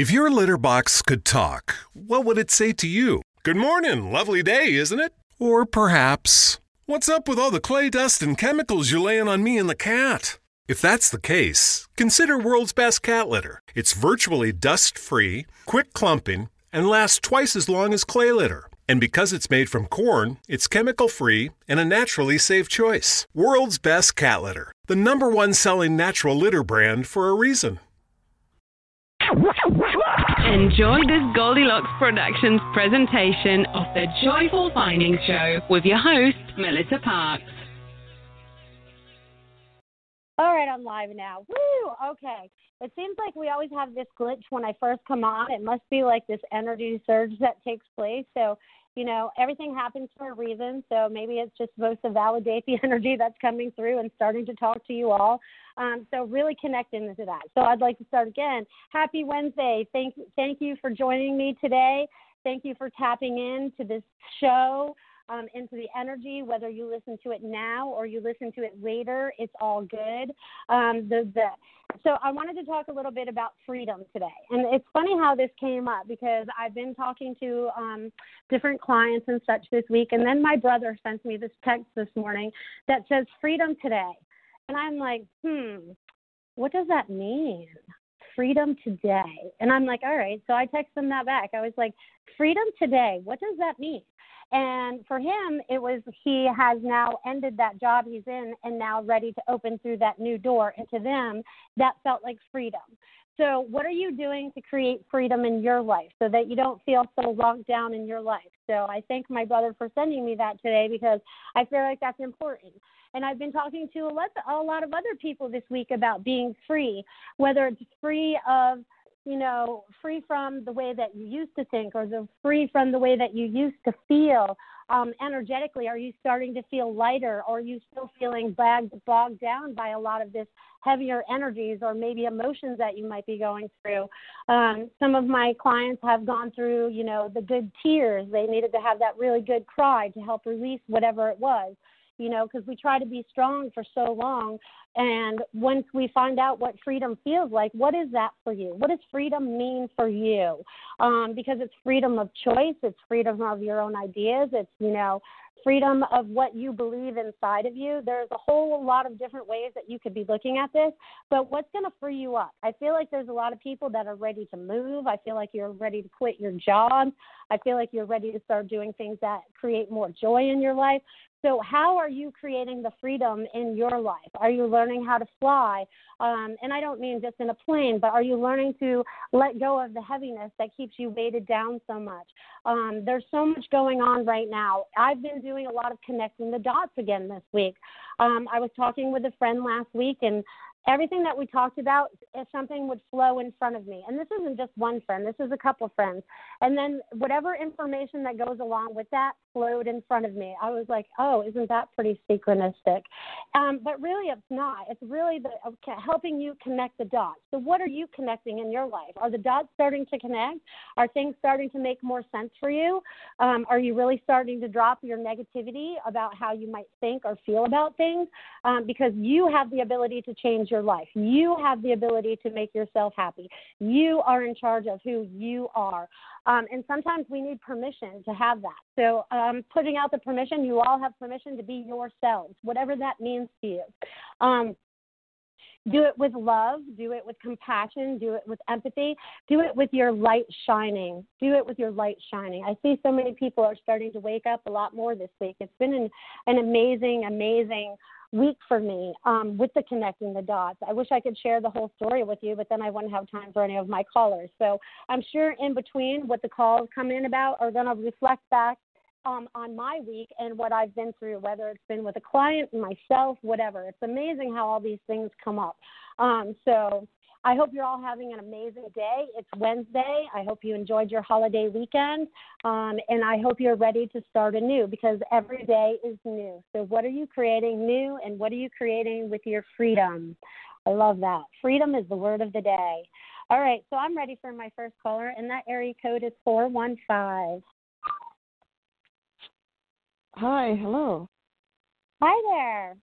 If your litter box could talk, what would it say to you? Good morning, lovely day, isn't it? Or perhaps, what's up with all the clay dust and chemicals you're laying on me and the cat? If that's the case, consider World's Best Cat Litter. It's virtually dust free, quick clumping, and lasts twice as long as clay litter. And because it's made from corn, it's chemical free and a naturally safe choice. World's Best Cat Litter, the number one selling natural litter brand for a reason. Enjoy this Goldilocks Productions presentation of the Joyful Finding Show with your host, Melissa Parks. All right, I'm live now. Woo! Okay. It seems like we always have this glitch when I first come on. It must be like this energy surge that takes place. So, you know, everything happens for a reason. So maybe it's just supposed to validate the energy that's coming through and starting to talk to you all. Um, so really connect into that. So I'd like to start again. Happy Wednesday. Thank thank you for joining me today. Thank you for tapping in to this show um, into the energy, whether you listen to it now or you listen to it later, it's all good. Um, the, the, so I wanted to talk a little bit about freedom today. And it's funny how this came up because I've been talking to um, different clients and such this week. And then my brother sent me this text this morning that says freedom today. And I'm like, hmm, what does that mean? Freedom today. And I'm like, all right. So I text him that back. I was like, freedom today. What does that mean? And for him, it was he has now ended that job he's in and now ready to open through that new door. And to them, that felt like freedom. So, what are you doing to create freedom in your life so that you don't feel so locked down in your life? So, I thank my brother for sending me that today because I feel like that's important. And I've been talking to a lot, of other people this week about being free, whether it's free of you know, free from the way that you used to think or the free from the way that you used to feel um, energetically? Are you starting to feel lighter or are you still feeling bagged, bogged down by a lot of this heavier energies or maybe emotions that you might be going through? Um, some of my clients have gone through, you know, the good tears. They needed to have that really good cry to help release whatever it was you know, because we try to be strong for so long. And once we find out what freedom feels like, what is that for you? What does freedom mean for you? Um, because it's freedom of choice, it's freedom of your own ideas, it's, you know, freedom of what you believe inside of you. There's a whole lot of different ways that you could be looking at this, but what's going to free you up? I feel like there's a lot of people that are ready to move. I feel like you're ready to quit your job. I feel like you're ready to start doing things that create more joy in your life. So, how are you creating the freedom in your life? Are you learning how to fly? Um, and I don't mean just in a plane, but are you learning to let go of the heaviness that keeps you weighted down so much? Um, there's so much going on right now. I've been doing a lot of connecting the dots again this week. Um, I was talking with a friend last week, and everything that we talked about, if something would flow in front of me. And this isn't just one friend, this is a couple friends. And then whatever information that goes along with that flowed in front of me. I was like, oh, isn't that pretty synchronistic? Um, but really, it's not. It's really the, okay, helping you connect the dots. So, what are you connecting in your life? Are the dots starting to connect? Are things starting to make more sense for you? Um, are you really starting to drop your negativity about how you might think or feel about things? Um, because you have the ability to change your life. You have the ability to make yourself happy. You are in charge of who you are. Um, and sometimes we need permission to have that. So, um, putting out the permission, you all have permission to be yourselves, whatever that means to you. Um, do it with love, do it with compassion, do it with empathy, do it with your light shining. Do it with your light shining. I see so many people are starting to wake up a lot more this week. It's been an, an amazing, amazing week for me um, with the connecting the dots. I wish I could share the whole story with you, but then I wouldn't have time for any of my callers. So I'm sure in between what the calls come in about are going to reflect back um, on my week and what I've been through, whether it's been with a client, myself, whatever. It's amazing how all these things come up. Um, so I hope you're all having an amazing day. It's Wednesday. I hope you enjoyed your holiday weekend. Um, and I hope you're ready to start anew because every day is new. So, what are you creating new and what are you creating with your freedom? I love that. Freedom is the word of the day. All right, so I'm ready for my first caller, and that area code is 415. Hi, hello. Hi there.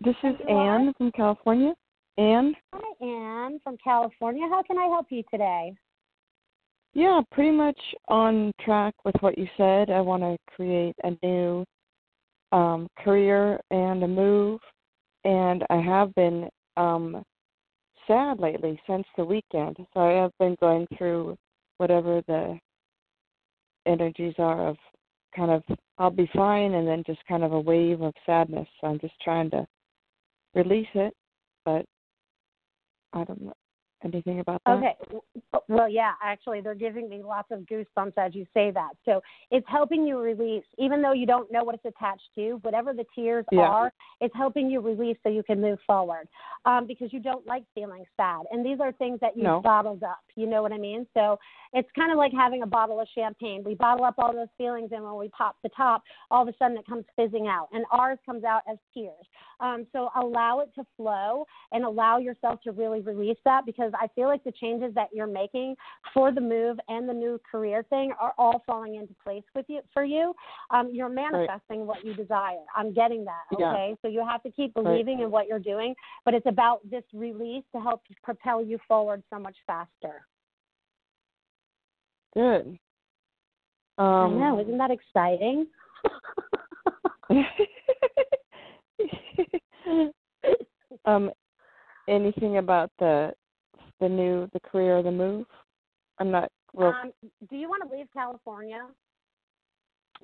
This is Anne from California. Anne? Hi, Anne from California. How can I help you today? Yeah, pretty much on track with what you said. I want to create a new um, career and a move, and I have been um, sad lately since the weekend. So I have been going through whatever the energies are of kind of I'll be fine and then just kind of a wave of sadness. So I'm just trying to release it, but I don't know anything about that. Okay. Well, yeah, actually, they're giving me lots of goosebumps as you say that. So it's helping you release, even though you don't know what it's attached to, whatever the tears Yeah. are, it's helping you release so you can move forward um, because you don't like feeling sad. And these are things that you've No. bottled up. You know what I mean? So it's kind of like having a bottle of champagne. We bottle up all those feelings, and when we pop the top, all of a sudden it comes fizzing out. And ours comes out as tears. Um, so allow it to flow and allow yourself to really release that because I feel like the changes that you're making for the move and the new career thing are all falling into place with you for you. Um, you're manifesting what you desire. I'm getting that. Yeah. Okay, so you have to keep Right. believing in what you're doing, but it's about this release to help propel you forward so much faster. Good. I Um, know, isn't that exciting? um, anything about the the new the career the move? I'm not real. Um, do you want to leave California?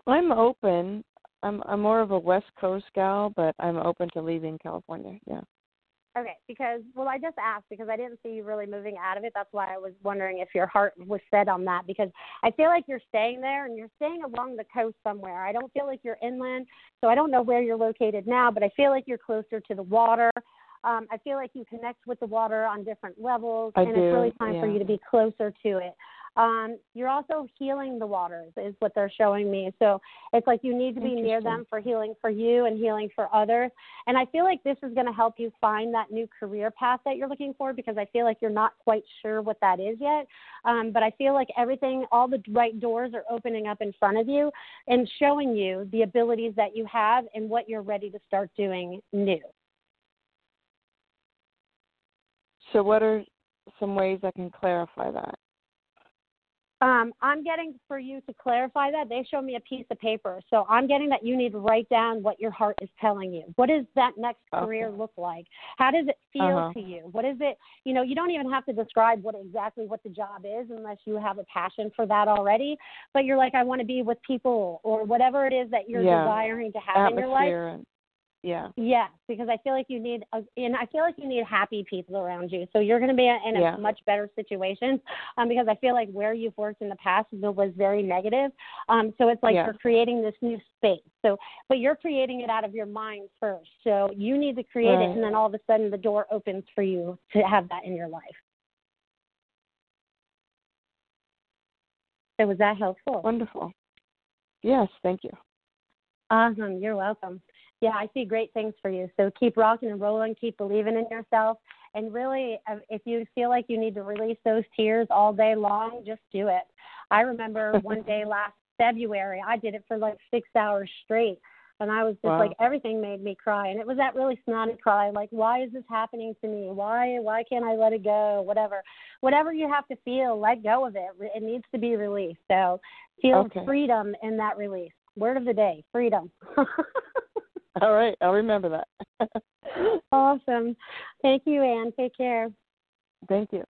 I'm open. I'm I'm more of a West Coast gal, but I'm open to leaving California. Yeah. Okay, because well, I just asked because I didn't see you really moving out of it. That's why I was wondering if your heart was set on that. Because I feel like you're staying there and you're staying along the coast somewhere. I don't feel like you're inland, so I don't know where you're located now, but I feel like you're closer to the water. Um, I feel like you connect with the water on different levels, I and do, it's really time for you to be closer to it. Um, you're also healing the waters, is what they're showing me. So it's like you need to be near them for healing for you and healing for others. And I feel like this is going to help you find that new career path that you're looking for because I feel like you're not quite sure what that is yet. Um, but I feel like everything, all the right doors are opening up in front of you and showing you the abilities that you have and what you're ready to start doing new. So what are some ways I can clarify that? Um, I'm getting for you to clarify that. They show me a piece of paper. So I'm getting that you need to write down what your heart is telling you. What does that next career Okay. look like? How does it feel Uh-huh. to you? What is it? You know, you don't even have to describe what exactly what the job is unless you have a passion for that already. But you're like, I want to be with people or whatever it is that you're Yeah. desiring to have in your life Yeah. Yes, because I feel like you need, a, and I feel like you need happy people around you. So you're going to be in a Yeah. much better situation, um, because I feel like where you've worked in the past was very negative. Um, so it's like Yeah. you're creating this new space. So, but you're creating it out of your mind first. So you need to create it, and then all of a sudden the door opens for you to have that in your life. So was that helpful? Wonderful. Yes, thank you. Awesome. You're welcome. Yeah, I see great things for you. So keep rocking and rolling, keep believing in yourself. And really, uh, if you feel like you need to release those tears all day long, just do it. I remember one day last February, I did it for like six hours straight. And I was just Wow. like, everything made me cry. And it was that really snotty cry, like, why is this happening to me? Why, why can't I let it go? Whatever, whatever you have to feel, let go of it. It needs to be released. So feel Okay. freedom in that release. Word of the day, freedom. All right, I'll remember that. awesome. Thank you, Anne. Take care. thank you.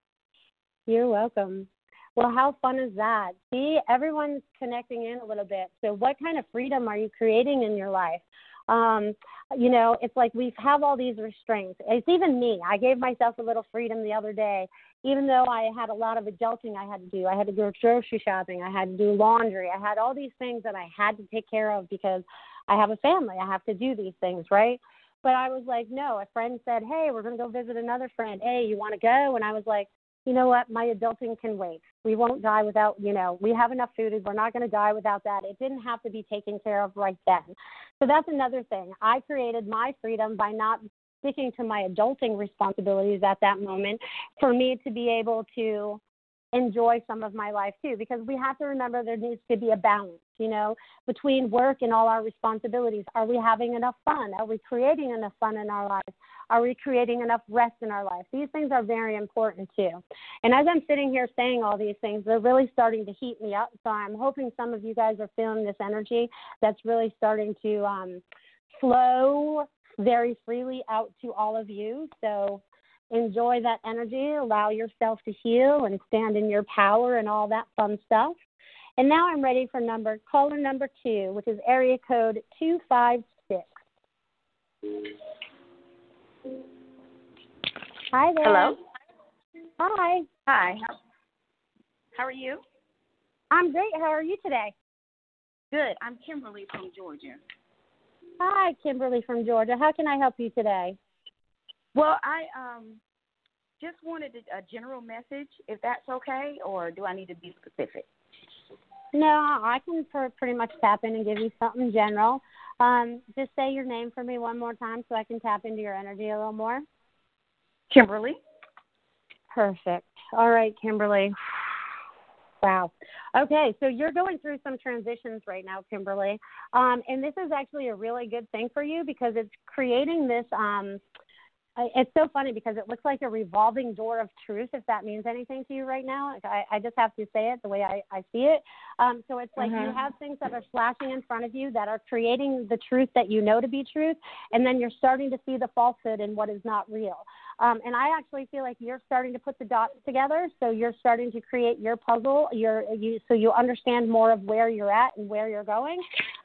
You're welcome. Well, how fun is that? See, everyone's connecting in a little bit. So, what kind of freedom are you creating in your life? Um, you know, it's like we have all these restraints. It's even me. I gave myself a little freedom the other day, even though I had a lot of adulting I had to do. I had to go grocery shopping. I had to do laundry. I had all these things that I had to take care of because I have a family. I have to do these things, right? But I was like, no. A friend said, hey, we're going to go visit another friend. Hey, you want to go? And I was like, you know what? My adulting can wait. We won't die without, you know, we have enough food. And we're not going to die without that. It didn't have to be taken care of right then. So that's another thing. I created my freedom by not sticking to my adulting responsibilities at that moment for me to be able to enjoy some of my life too because we have to remember there needs to be a balance you know between work and all our responsibilities. Are we having enough fun? Are we creating enough fun in our lives? Are we creating enough rest in our life these things are very important too. And as i'm sitting here saying all these things they're really starting to heat me up. So i'm hoping some of you guys are feeling this energy that's really starting to um flow very freely out to all of you. So enjoy that energy, allow yourself to heal and stand in your power and all that fun stuff. And now I'm ready for number caller number two, which is area code two five six. Hi there. Hello. Hi. Hi. How, how are you? I'm great. How are you today? Good. I'm Kimberly from Georgia. Hi, Kimberly from Georgia. How can I help you today? Well, I um just wanted a, a general message, if that's okay, or do I need to be specific? No, I can pretty much tap in and give you something general. Um, just say your name for me one more time so I can tap into your energy a little more. Kimberly. Perfect. All right, Kimberly. Wow. Okay, so you're going through some transitions right now, Kimberly. Um, and this is actually a really good thing for you because it's creating this. Um, it's so funny because it looks like a revolving door of truth, if that means anything to you right now. I, I just have to say it the way I, I see it. Um, so it's like you Mhm. have things that are flashing in front of you that are creating the truth that you know to be truth, and then you're starting to see the falsehood in what is not real. Um, and I actually feel like you're starting to put the dots together. So you're starting to create your puzzle. You're you so you understand more of where you're at and where you're going.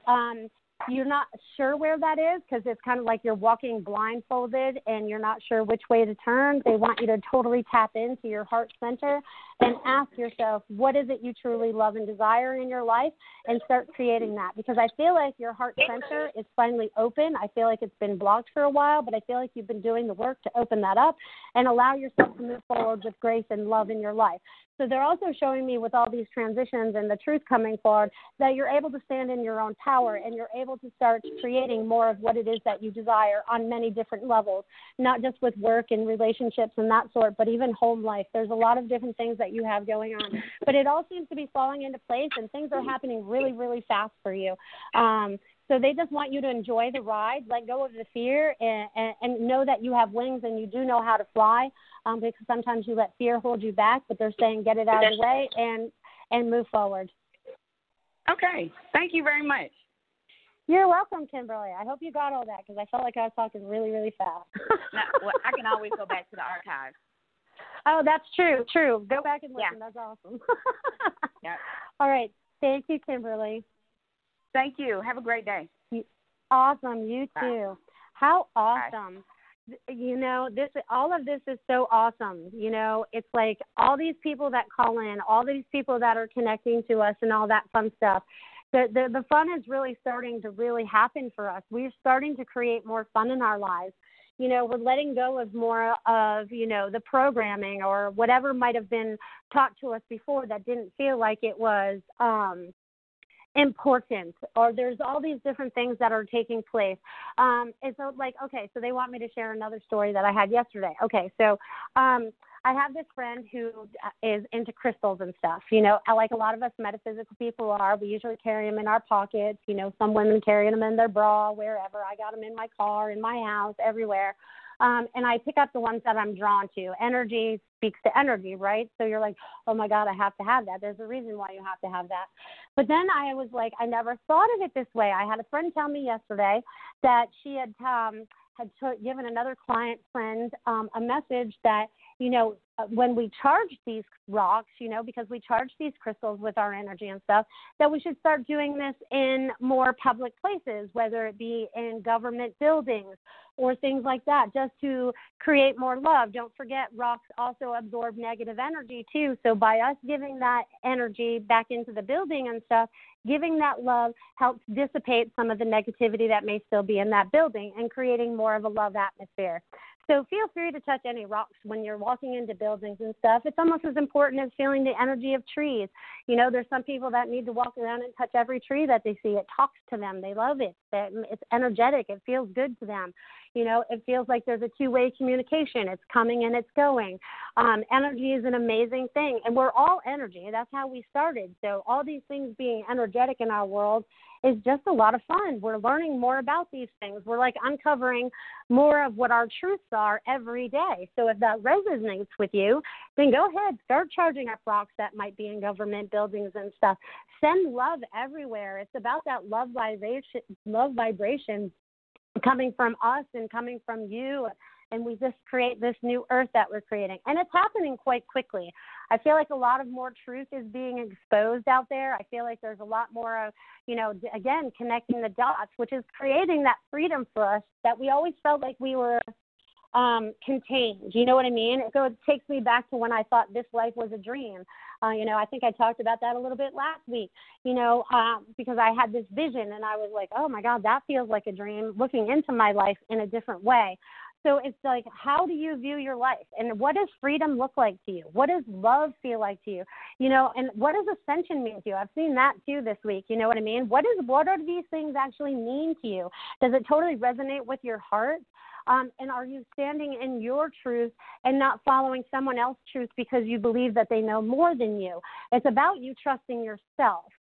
Um, you're not sure where that is because it's kind of like you're walking blindfolded and you're not sure which way to turn. They want you to totally tap into your heart center and ask yourself, what is it you truly love and desire in your life, and start creating that. Because I feel like your heart center is finally open. I feel like it's been blocked for a while, but I feel like you've been doing the work to open that up and allow yourself to move forward with grace and love in your life. So they're also showing me with all these transitions and the truth coming forward that you're able to stand in your own power and you're able to start creating more of what it is that you desire on many different levels, not just with work and relationships and that sort, but even home life. There's a lot of different things that you have going on, but it all seems to be falling into place and things are happening really, really fast for you. Um, so they just want you to enjoy the ride, let go of the fear, and, and, and know that you have wings and you do know how to fly. Um, because sometimes you let fear hold you back, but they're saying get it out of the way and and move forward. Okay. Thank you very much. You're welcome, Kimberly. I hope you got all that because I felt like I was talking really, really fast. Now, well, I can always go back to the archives. oh, that's true. True. Go back and listen. Yeah. That's awesome. Yeah. all right. Thank you, Kimberly. Thank you. Have a great day. Awesome. You Bye. too. How awesome. You know, this all of this is so awesome. You know, it's like all these people that call in, all these people that are connecting to us and all that fun stuff. The, the the fun is really starting to really happen for us. We're starting to create more fun in our lives you know we're letting go of more of you know the programming or whatever might have been taught to us before that didn't feel like it was um important or there's all these different things that are taking place um and so like okay so they want me to share another story that i had yesterday okay so um I have this friend who is into crystals and stuff. You know, like a lot of us metaphysical people are. We usually carry them in our pockets. You know, some women carry them in their bra, wherever. I got them in my car, in my house, everywhere. Um, and I pick up the ones that I'm drawn to. Energy speaks to energy, right? So you're like, oh my God, I have to have that. There's a reason why you have to have that. But then I was like, I never thought of it this way. I had a friend tell me yesterday that she had um, had t- given another client friend um, a message that you know, when we charge these rocks, you know, because we charge these crystals with our energy and stuff, that we should start doing this in more public places, whether it be in government buildings or things like that, just to create more love. Don't forget, rocks also absorb negative energy too. So by us giving that energy back into the building and stuff, giving that love helps dissipate some of the negativity that may still be in that building and creating more of a love atmosphere. So feel free to touch any rocks when you're walking into buildings and stuff. It's almost as important as feeling the energy of trees. You know, there's some people that need to walk around and touch every tree that they see. It talks to them. They love it. It's energetic. It feels good to them. You know, it feels like there's a two-way communication. It's coming and it's going. Um, energy is an amazing thing, and we're all energy. That's how we started. So all these things being energetic in our world is just a lot of fun. We're learning more about these things. We're like uncovering more of what our truths are every day. So if that resonates with you, then go ahead, start charging up rocks that might be in government buildings and stuff. Send love everywhere. It's about that love vibration, love vibration coming from us and coming from you and we just create this new earth that we're creating. And it's happening quite quickly. I feel like a lot of more truth is being exposed out there. I feel like there's a lot more of, you know, again, connecting the dots, which is creating that freedom for us that we always felt like we were um, contained. You know what I mean? So it takes me back to when I thought this life was a dream. Uh, you know, I think I talked about that a little bit last week, you know, uh, because I had this vision and I was like, oh my God, that feels like a dream, looking into my life in a different way. So it's like, how do you view your life? And what does freedom look like to you? What does love feel like to you? You know, and what does ascension mean to you? I've seen that too this week. You know what I mean? What is what are these things actually mean to you? Does it totally resonate with your heart? Um, and are you standing in your truth and not following someone else's truth because you believe that they know more than you? It's about you trusting yourself.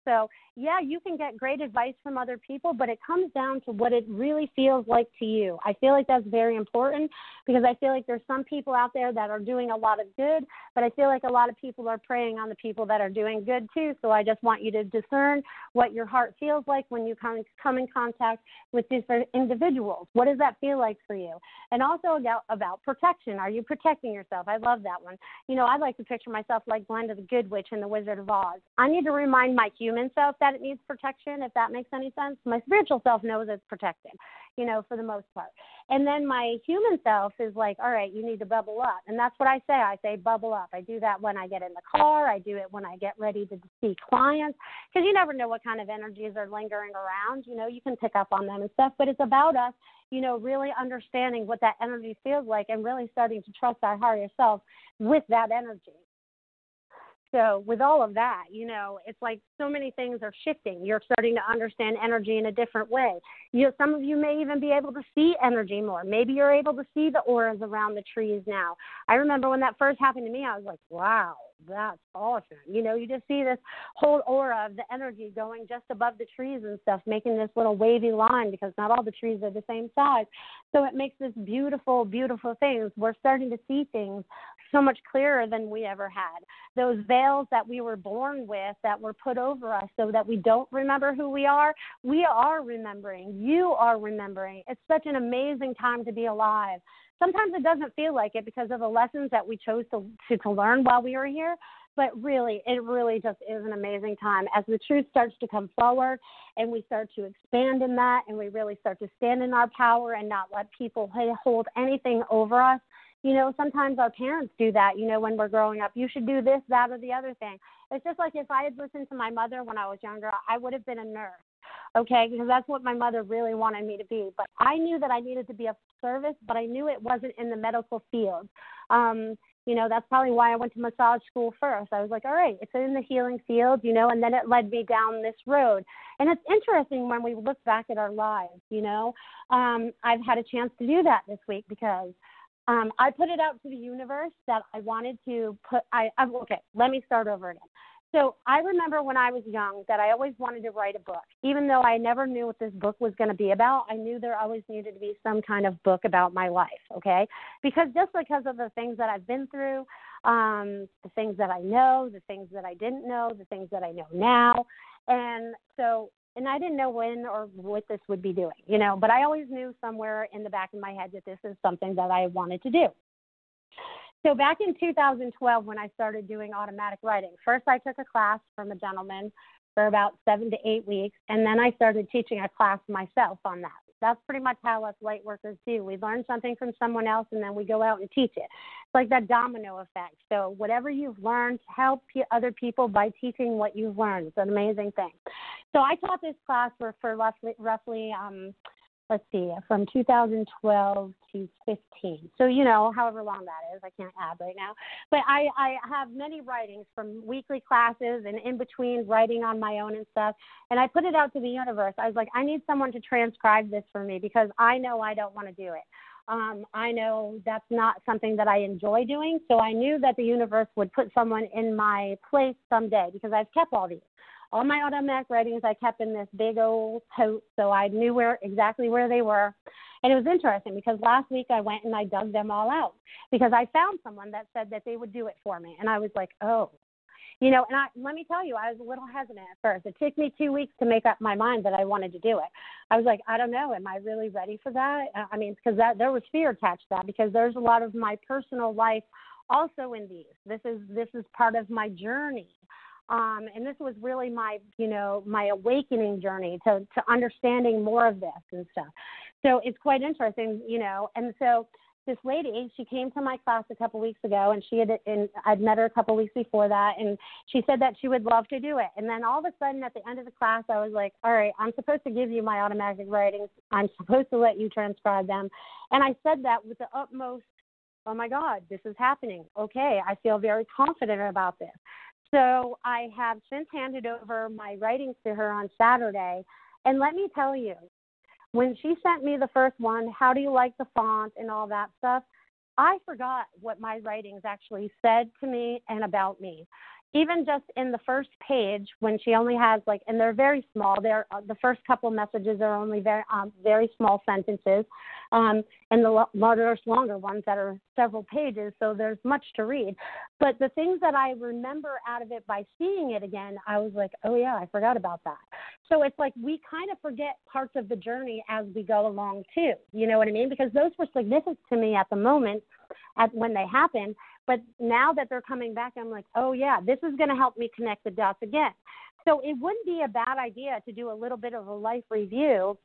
So, yeah, you can get great advice from other people, but it comes down to what it really feels like to you. I feel like that's very important because I feel like there's some people out there that are doing a lot of good, but I feel like a lot of people are preying on the people that are doing good too. So I just want you to discern what your heart feels like when you come, come in contact with different individuals. What does that feel like for you? And also about, about protection. Are you protecting yourself? I love that one. You know, I like to picture myself like Glinda the Good Witch in The Wizard of Oz. I need to remind my human self that it needs protection, if that makes any sense. My spiritual self knows it's protected, you know, for the most part. And then my human self is like, all right, you need to bubble up. And that's what I say. I say bubble up. I do that when I get in the car. I do it when I get ready to see clients because you never know what kind of energies are lingering around. You know, you can pick up on them and stuff, but it's about us, you know, really understanding what that energy feels like and really starting to trust our higher self with that energy. So, with all of that, you know, it's like so many things are shifting. You're starting to understand energy in a different way. You know, some of you may even be able to see energy more. Maybe you're able to see the auras around the trees now. I remember when that first happened to me, I was like, wow, that's awesome. You know, you just see this whole aura of the energy going just above the trees and stuff, making this little wavy line because not all the trees are the same size. So it makes this beautiful, beautiful things. We're starting to see things so much clearer than we ever had. Those veils that we were born with that were put over us so that we don't remember who we are, we are remembering. You are remembering. It's such an amazing time to be alive. Sometimes it doesn't feel like it because of the lessons that we chose to, to, to learn while we were here. But really, it really just is an amazing time as the truth starts to come forward and we start to expand in that and we really start to stand in our power and not let people hold anything over us. You know, sometimes our parents do that, you know, when we're growing up. You should do this, that, or the other thing. It's just like if I had listened to my mother when I was younger, I would have been a nurse okay? Because that's what my mother really wanted me to be. But i knew that i needed to be of service but i knew it wasn't in the medical field. Um you know that's probably why i went to massage school first. I was like all right it's in the healing field you know and then it led me down this road. And it's interesting when we look back at our lives you know? Um i've had a chance to do that this week because um, I put it out to the universe that I wanted to put. I, I okay. Let me start over again. So I remember when I was young that I always wanted to write a book. Even though I never knew what this book was going to be about, I knew there always needed to be some kind of book about my life, okay? Because just because of the things that I've been through, um, the things that I know, the things that I didn't know, the things that I know now. And so and I didn't know when or what this would be doing, you know, but I always knew somewhere in the back of my head that this is something that I wanted to do. So back in 2012, when I started doing automatic writing, first I took a class from a gentleman for about seven to eight weeks, and then I started teaching a class myself on that. That's pretty much how us light workers do. We learn something from someone else, and then we go out and teach it. It's like that domino effect. So whatever you've learned, help other people by teaching what you've learned. It's an amazing thing. So I taught this class for for roughly roughly um, let's see, from 2012 to 15. So, you know, however long that is, I can't add right now. But I, I have many writings from weekly classes and in between writing on my own and stuff. And I put it out to the universe. I was like, I need someone to transcribe this for me because I know I don't want to do it. Um, I know that's not something that I enjoy doing. So I knew that the universe would put someone in my place someday because I've kept all these all my automatic writings I kept in this big old tote, so I knew where exactly where they were. And it was interesting because last week I went and I dug them all out because I found someone that said that they would do it for me, and I was like, oh. You know, and I let me tell you, I was a little hesitant at first. It took me two weeks to make up my mind that I wanted to do it. I was like, I don't know, am I really ready for that? Uh, I mean, because that there was fear attached to that because there's a lot of my personal life also in these. This is this is part of my journey um, and this was really my, you know, my awakening journey to, to understanding more of this and stuff. So it's quite interesting, you know. And so this lady, she came to my class a couple weeks ago, and she had, and I'd met her a couple weeks before that, and she said that she would love to do it. And then all of a sudden, at the end of the class, I was like, "All right, I'm supposed to give you my automatic writings. I'm supposed to let you transcribe them." And I said that with the utmost, "Oh my God, this is happening." Okay, I feel very confident about this. So I have since handed over my writings to her on Saturday. And let me tell you, when she sent me the first one, how do you like the font and all that stuff? I forgot what my writings actually said to me and about me even just in the first page when she only has like and they're very small they're uh, the first couple messages are only very um, very small sentences um, and the larger longer ones that are several pages so there's much to read. But the things that i remember out of it by seeing it again i was like oh yeah i forgot about that. So it's like we kind of forget parts of the journey as we go along too you know what i mean? Because those were significant to me at the moment at when they happened but now that they're coming back, I'm like, oh, yeah, this is going to help me connect the dots again. So it wouldn't be a bad idea to do a little bit of a life review,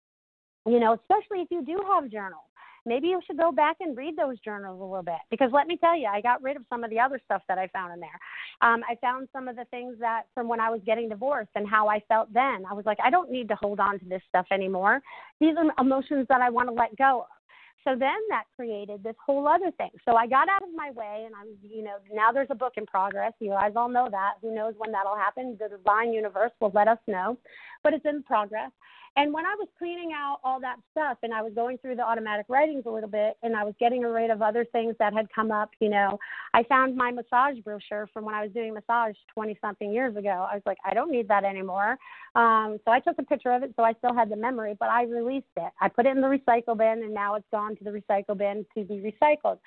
you know, especially if you do have journals. Maybe you should go back and read those journals a little bit because let me tell you, I got rid of some of the other stuff that I found in there. Um, I found some of the things that from when I was getting divorced and how I felt then. I was like, I don't need to hold on to this stuff anymore. These are emotions that I want to let go so then that created this whole other thing. So I got out of my way, and I'm, you know, now there's a book in progress. You guys all know that. Who knows when that'll happen? The divine universe will let us know, but it's in progress. And when I was cleaning out all that stuff and I was going through the automatic writings a little bit and I was getting rid of other things that had come up, you know, I found my massage brochure from when I was doing massage 20 something years ago. I was like, I don't need that anymore. Um, so I took a picture of it so I still had the memory, but I released it. I put it in the recycle bin and now it's gone to the recycle bin to be recycled.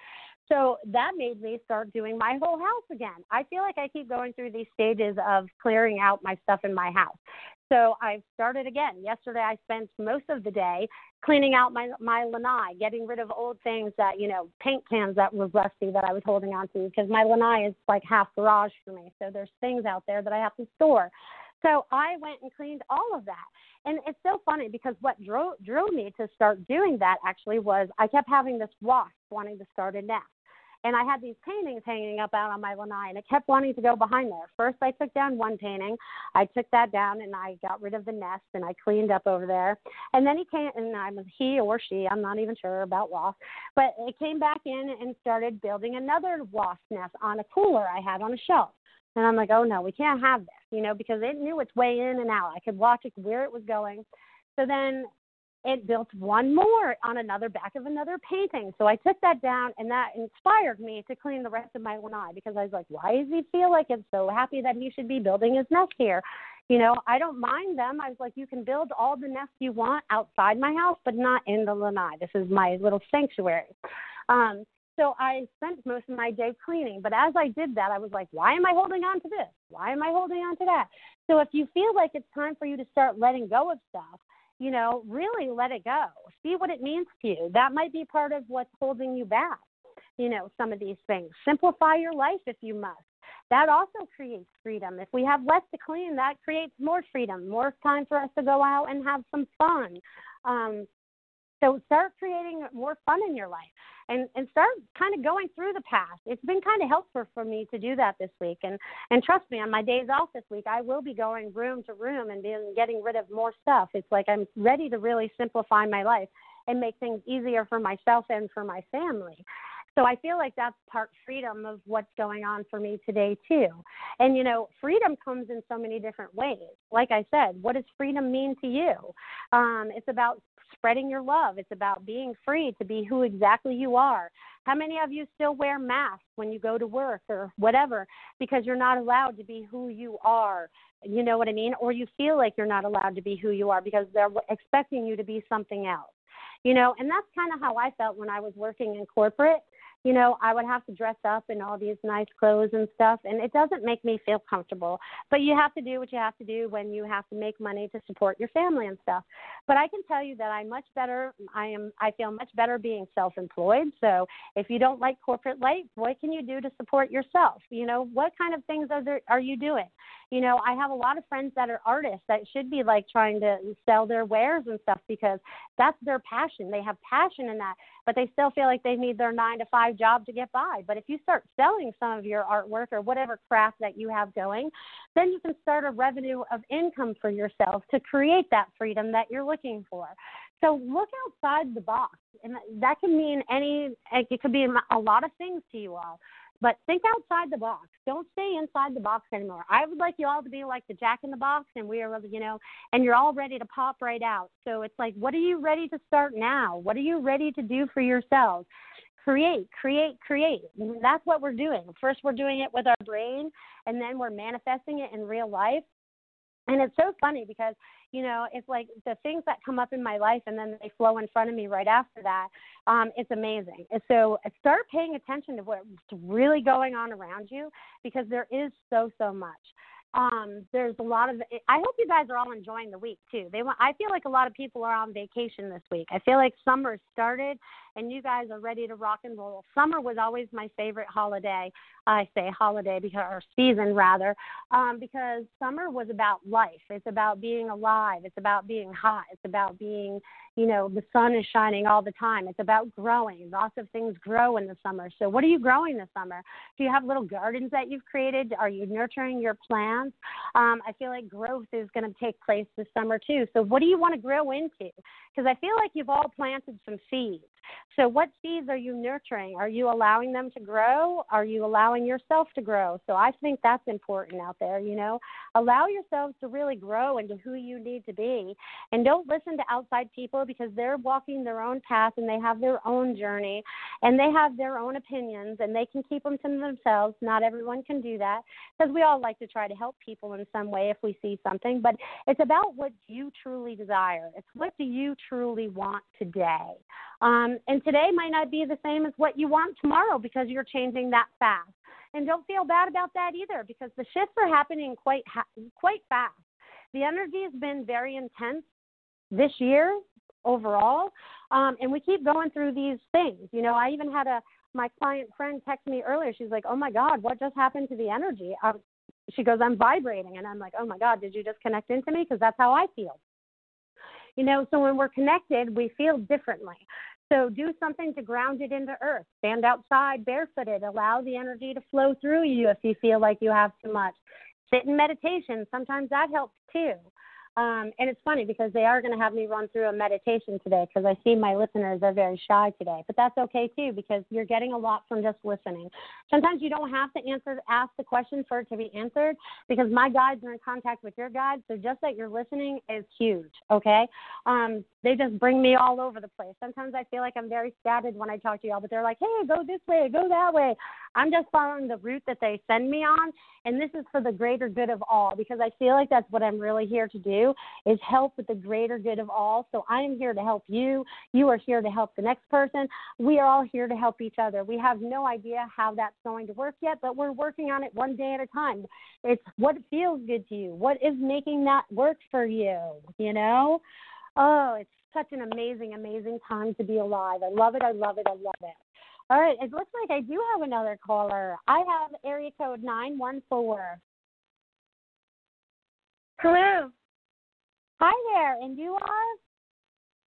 So that made me start doing my whole house again. I feel like I keep going through these stages of clearing out my stuff in my house. So I've started again. Yesterday I spent most of the day cleaning out my my lanai, getting rid of old things that, you know, paint cans that were rusty that I was holding on to because my lanai is like half garage for me. So there's things out there that I have to store. So I went and cleaned all of that. And it's so funny because what drew drew me to start doing that actually was I kept having this wasp wanting to start a nest. And I had these paintings hanging up out on my lanai, and it kept wanting to go behind there. First, I took down one painting. I took that down, and I got rid of the nest, and I cleaned up over there. And then he came, and I was he or she, I'm not even sure about wasp, but it came back in and started building another wasp nest on a cooler I had on a shelf. And I'm like, oh no, we can't have this, you know, because it knew its way in and out. I could watch it where it was going. So then it built one more on another back of another painting. So I took that down, and that inspired me to clean the rest of my lanai because I was like, why does he feel like it's so happy that he should be building his nest here? You know, I don't mind them. I was like, you can build all the nests you want outside my house, but not in the lanai. This is my little sanctuary. Um, so I spent most of my day cleaning. But as I did that, I was like, why am I holding on to this? Why am I holding on to that? So if you feel like it's time for you to start letting go of stuff, you know, really let it go. See what it means to you. That might be part of what's holding you back, you know, some of these things. Simplify your life if you must. That also creates freedom. If we have less to clean, that creates more freedom, more time for us to go out and have some fun. Um, so start creating more fun in your life and, and start kind of going through the past. It's been kind of helpful for me to do that this week. And, and trust me, on my days off this week, I will be going room to room and being, getting rid of more stuff. It's like I'm ready to really simplify my life and make things easier for myself and for my family. So I feel like that's part freedom of what's going on for me today too. And you know, freedom comes in so many different ways. Like I said, what does freedom mean to you? Um, it's about spreading your love. It's about being free to be who exactly you are. How many of you still wear masks when you go to work or whatever because you're not allowed to be who you are? You know what I mean? Or you feel like you're not allowed to be who you are because they're expecting you to be something else. You know, and that's kind of how I felt when I was working in corporate you know, I would have to dress up in all these nice clothes and stuff, and it doesn't make me feel comfortable. But you have to do what you have to do when you have to make money to support your family and stuff. But I can tell you that I'm much better. I am. I feel much better being self-employed. So if you don't like corporate life, what can you do to support yourself? You know, what kind of things are there are you doing? You know, I have a lot of friends that are artists that should be like trying to sell their wares and stuff because that's their passion. They have passion in that, but they still feel like they need their nine to five job to get by. But if you start selling some of your artwork or whatever craft that you have going, then you can start a revenue of income for yourself to create that freedom that you're looking for. So look outside the box, and that can mean any. It could be a lot of things to you all. But think outside the box. Don't stay inside the box anymore. I would like you all to be like the Jack in the Box, and we are, you know, and you're all ready to pop right out. So it's like, what are you ready to start now? What are you ready to do for yourselves? Create, create, create. That's what we're doing. First, we're doing it with our brain, and then we're manifesting it in real life. And it's so funny because you know it's like the things that come up in my life and then they flow in front of me right after that um it's amazing so start paying attention to what's really going on around you because there is so so much um there's a lot of i hope you guys are all enjoying the week too they want i feel like a lot of people are on vacation this week i feel like summer started and you guys are ready to rock and roll. Summer was always my favorite holiday. I say holiday because or season rather, um, because summer was about life. It's about being alive. It's about being hot. It's about being, you know, the sun is shining all the time. It's about growing. Lots of things grow in the summer. So what are you growing this summer? Do you have little gardens that you've created? Are you nurturing your plants? Um, I feel like growth is going to take place this summer too. So what do you want to grow into? Because I feel like you've all planted some seeds. So, what seeds are you nurturing? Are you allowing them to grow? Are you allowing yourself to grow? So, I think that's important out there, you know. Allow yourselves to really grow into who you need to be. And don't listen to outside people because they're walking their own path and they have their own journey and they have their own opinions and they can keep them to themselves. Not everyone can do that because we all like to try to help people in some way if we see something. But it's about what you truly desire, it's what do you truly want today. Um, and today might not be the same as what you want tomorrow because you're changing that fast. And don't feel bad about that either because the shifts are happening quite ha- quite fast. the energy has been very intense this year overall. Um, and we keep going through these things. You know, I even had a my client friend text me earlier. She's like, "Oh my God, what just happened to the energy?" Um, she goes, "I'm vibrating," and I'm like, "Oh my God, did you just connect into me?" Because that's how I feel. You know, so when we're connected, we feel differently. So do something to ground it into earth. Stand outside barefooted. Allow the energy to flow through you if you feel like you have too much. Sit in meditation. Sometimes that helps too. Um, and it's funny because they are going to have me run through a meditation today because I see my listeners are very shy today. But that's okay too because you're getting a lot from just listening. Sometimes you don't have to answer, ask the question for it to be answered because my guides are in contact with your guides. So just that you're listening is huge. Okay. Um, they just bring me all over the place. Sometimes I feel like I'm very scattered when I talk to y'all, but they're like, hey, go this way, go that way. I'm just following the route that they send me on. And this is for the greater good of all because I feel like that's what I'm really here to do is help with the greater good of all. So I am here to help you. You are here to help the next person. We are all here to help each other. We have no idea how that's going to work yet, but we're working on it one day at a time. It's what feels good to you. What is making that work for you? You know? Oh, it's such an amazing, amazing time to be alive. I love it. I love it. I love it. All right. It looks like I do have another caller. I have area code 914. Hello. Hi there. And you are?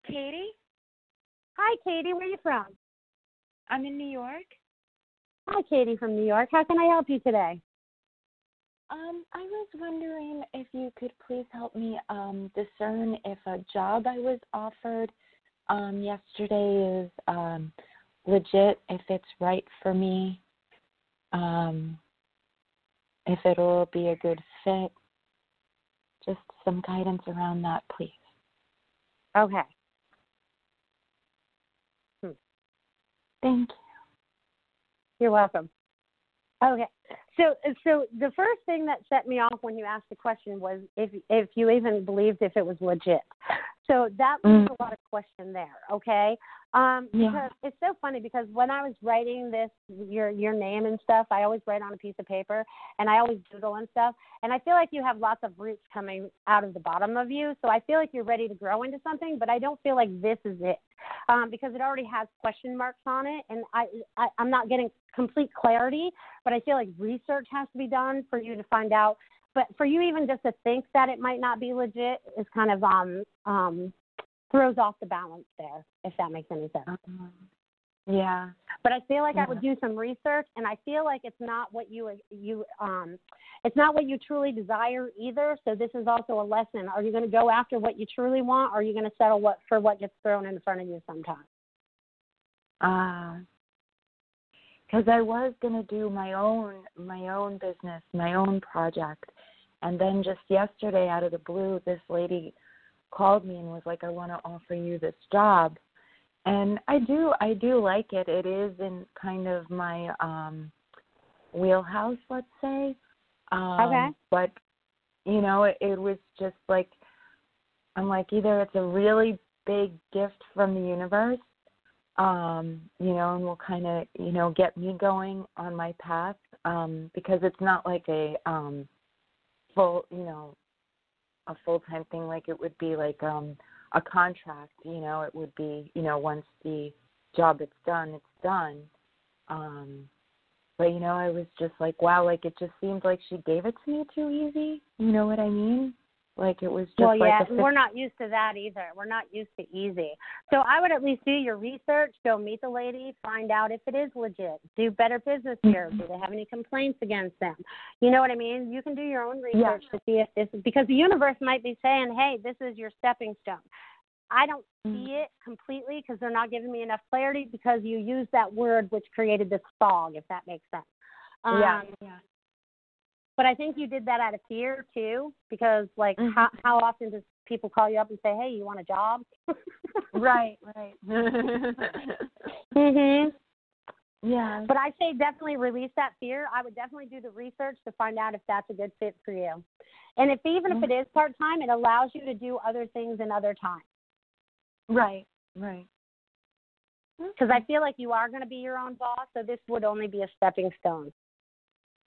Katie? Hi, Katie. Where are you from? I'm in New York. Hi, Katie from New York. How can I help you today? Um, I was wondering if you could please help me um, discern if a job I was offered um, yesterday is um, legit, if it's right for me, um, if it'll be a good fit. Just some guidance around that, please. Okay. Hmm. Thank you. You're welcome. Okay. So, so the first thing that set me off when you asked the question was if if you even believed if it was legit. So that leaves Mm. a lot of question there. Okay. Um, Yeah. because it's so funny because when I was writing this, your your name and stuff, I always write on a piece of paper and I always doodle and stuff. And I feel like you have lots of roots coming out of the bottom of you. So I feel like you're ready to grow into something, but I don't feel like this is it um, because it already has question marks on it, and I, I I'm not getting complete clarity. But I feel like research has to be done for you to find out. But for you even just to think that it might not be legit is kind of um um throws off the balance there, if that makes any sense. Um, yeah. But I feel like I would do some research, and I feel like it's not what you you um, it's not what you truly desire either. So this is also a lesson. Are you going to go after what you truly want, or are you going to settle what for what gets thrown in front of you sometimes? Uh, because I was gonna do my own my own business, my own project, and then just yesterday, out of the blue, this lady called me and was like, "I want to offer you this job," and I do I do like it. It is in kind of my um wheelhouse, let's say. Um, Okay. But you know, it, it was just like I'm like either it's a really big gift from the universe um you know and will kind of you know get me going on my path um because it's not like a um full you know a full time thing like it would be like um a contract you know it would be you know once the job is done it's done. Um but you know i was just like wow like it just seemed like she gave it to me too easy you know what i mean like it was just well, like yeah, we're not used to that either. We're not used to easy. So I would at least do your research, go meet the lady, find out if it is legit. Do Better Business Bureau. Mm-hmm. Do they have any complaints against them? You know what I mean? You can do your own Yeah. research to see if this is because the universe might be saying, "Hey, this is your stepping stone." I don't Mm-hmm. see it completely because they're not giving me enough clarity because you use that word which created this fog, if that makes sense. Um, yeah yeah but I think you did that out of fear too, because like Mhm. how how often does people call you up and say, "Hey, you want a job?" right right mhm. yeah But I say definitely release that fear. I would definitely do the research to find out if that's a good fit for you. And if even if it is part time, it allows you to do other things in other times. right right Because I feel like you are going to be your own boss, so this would only be a stepping stone.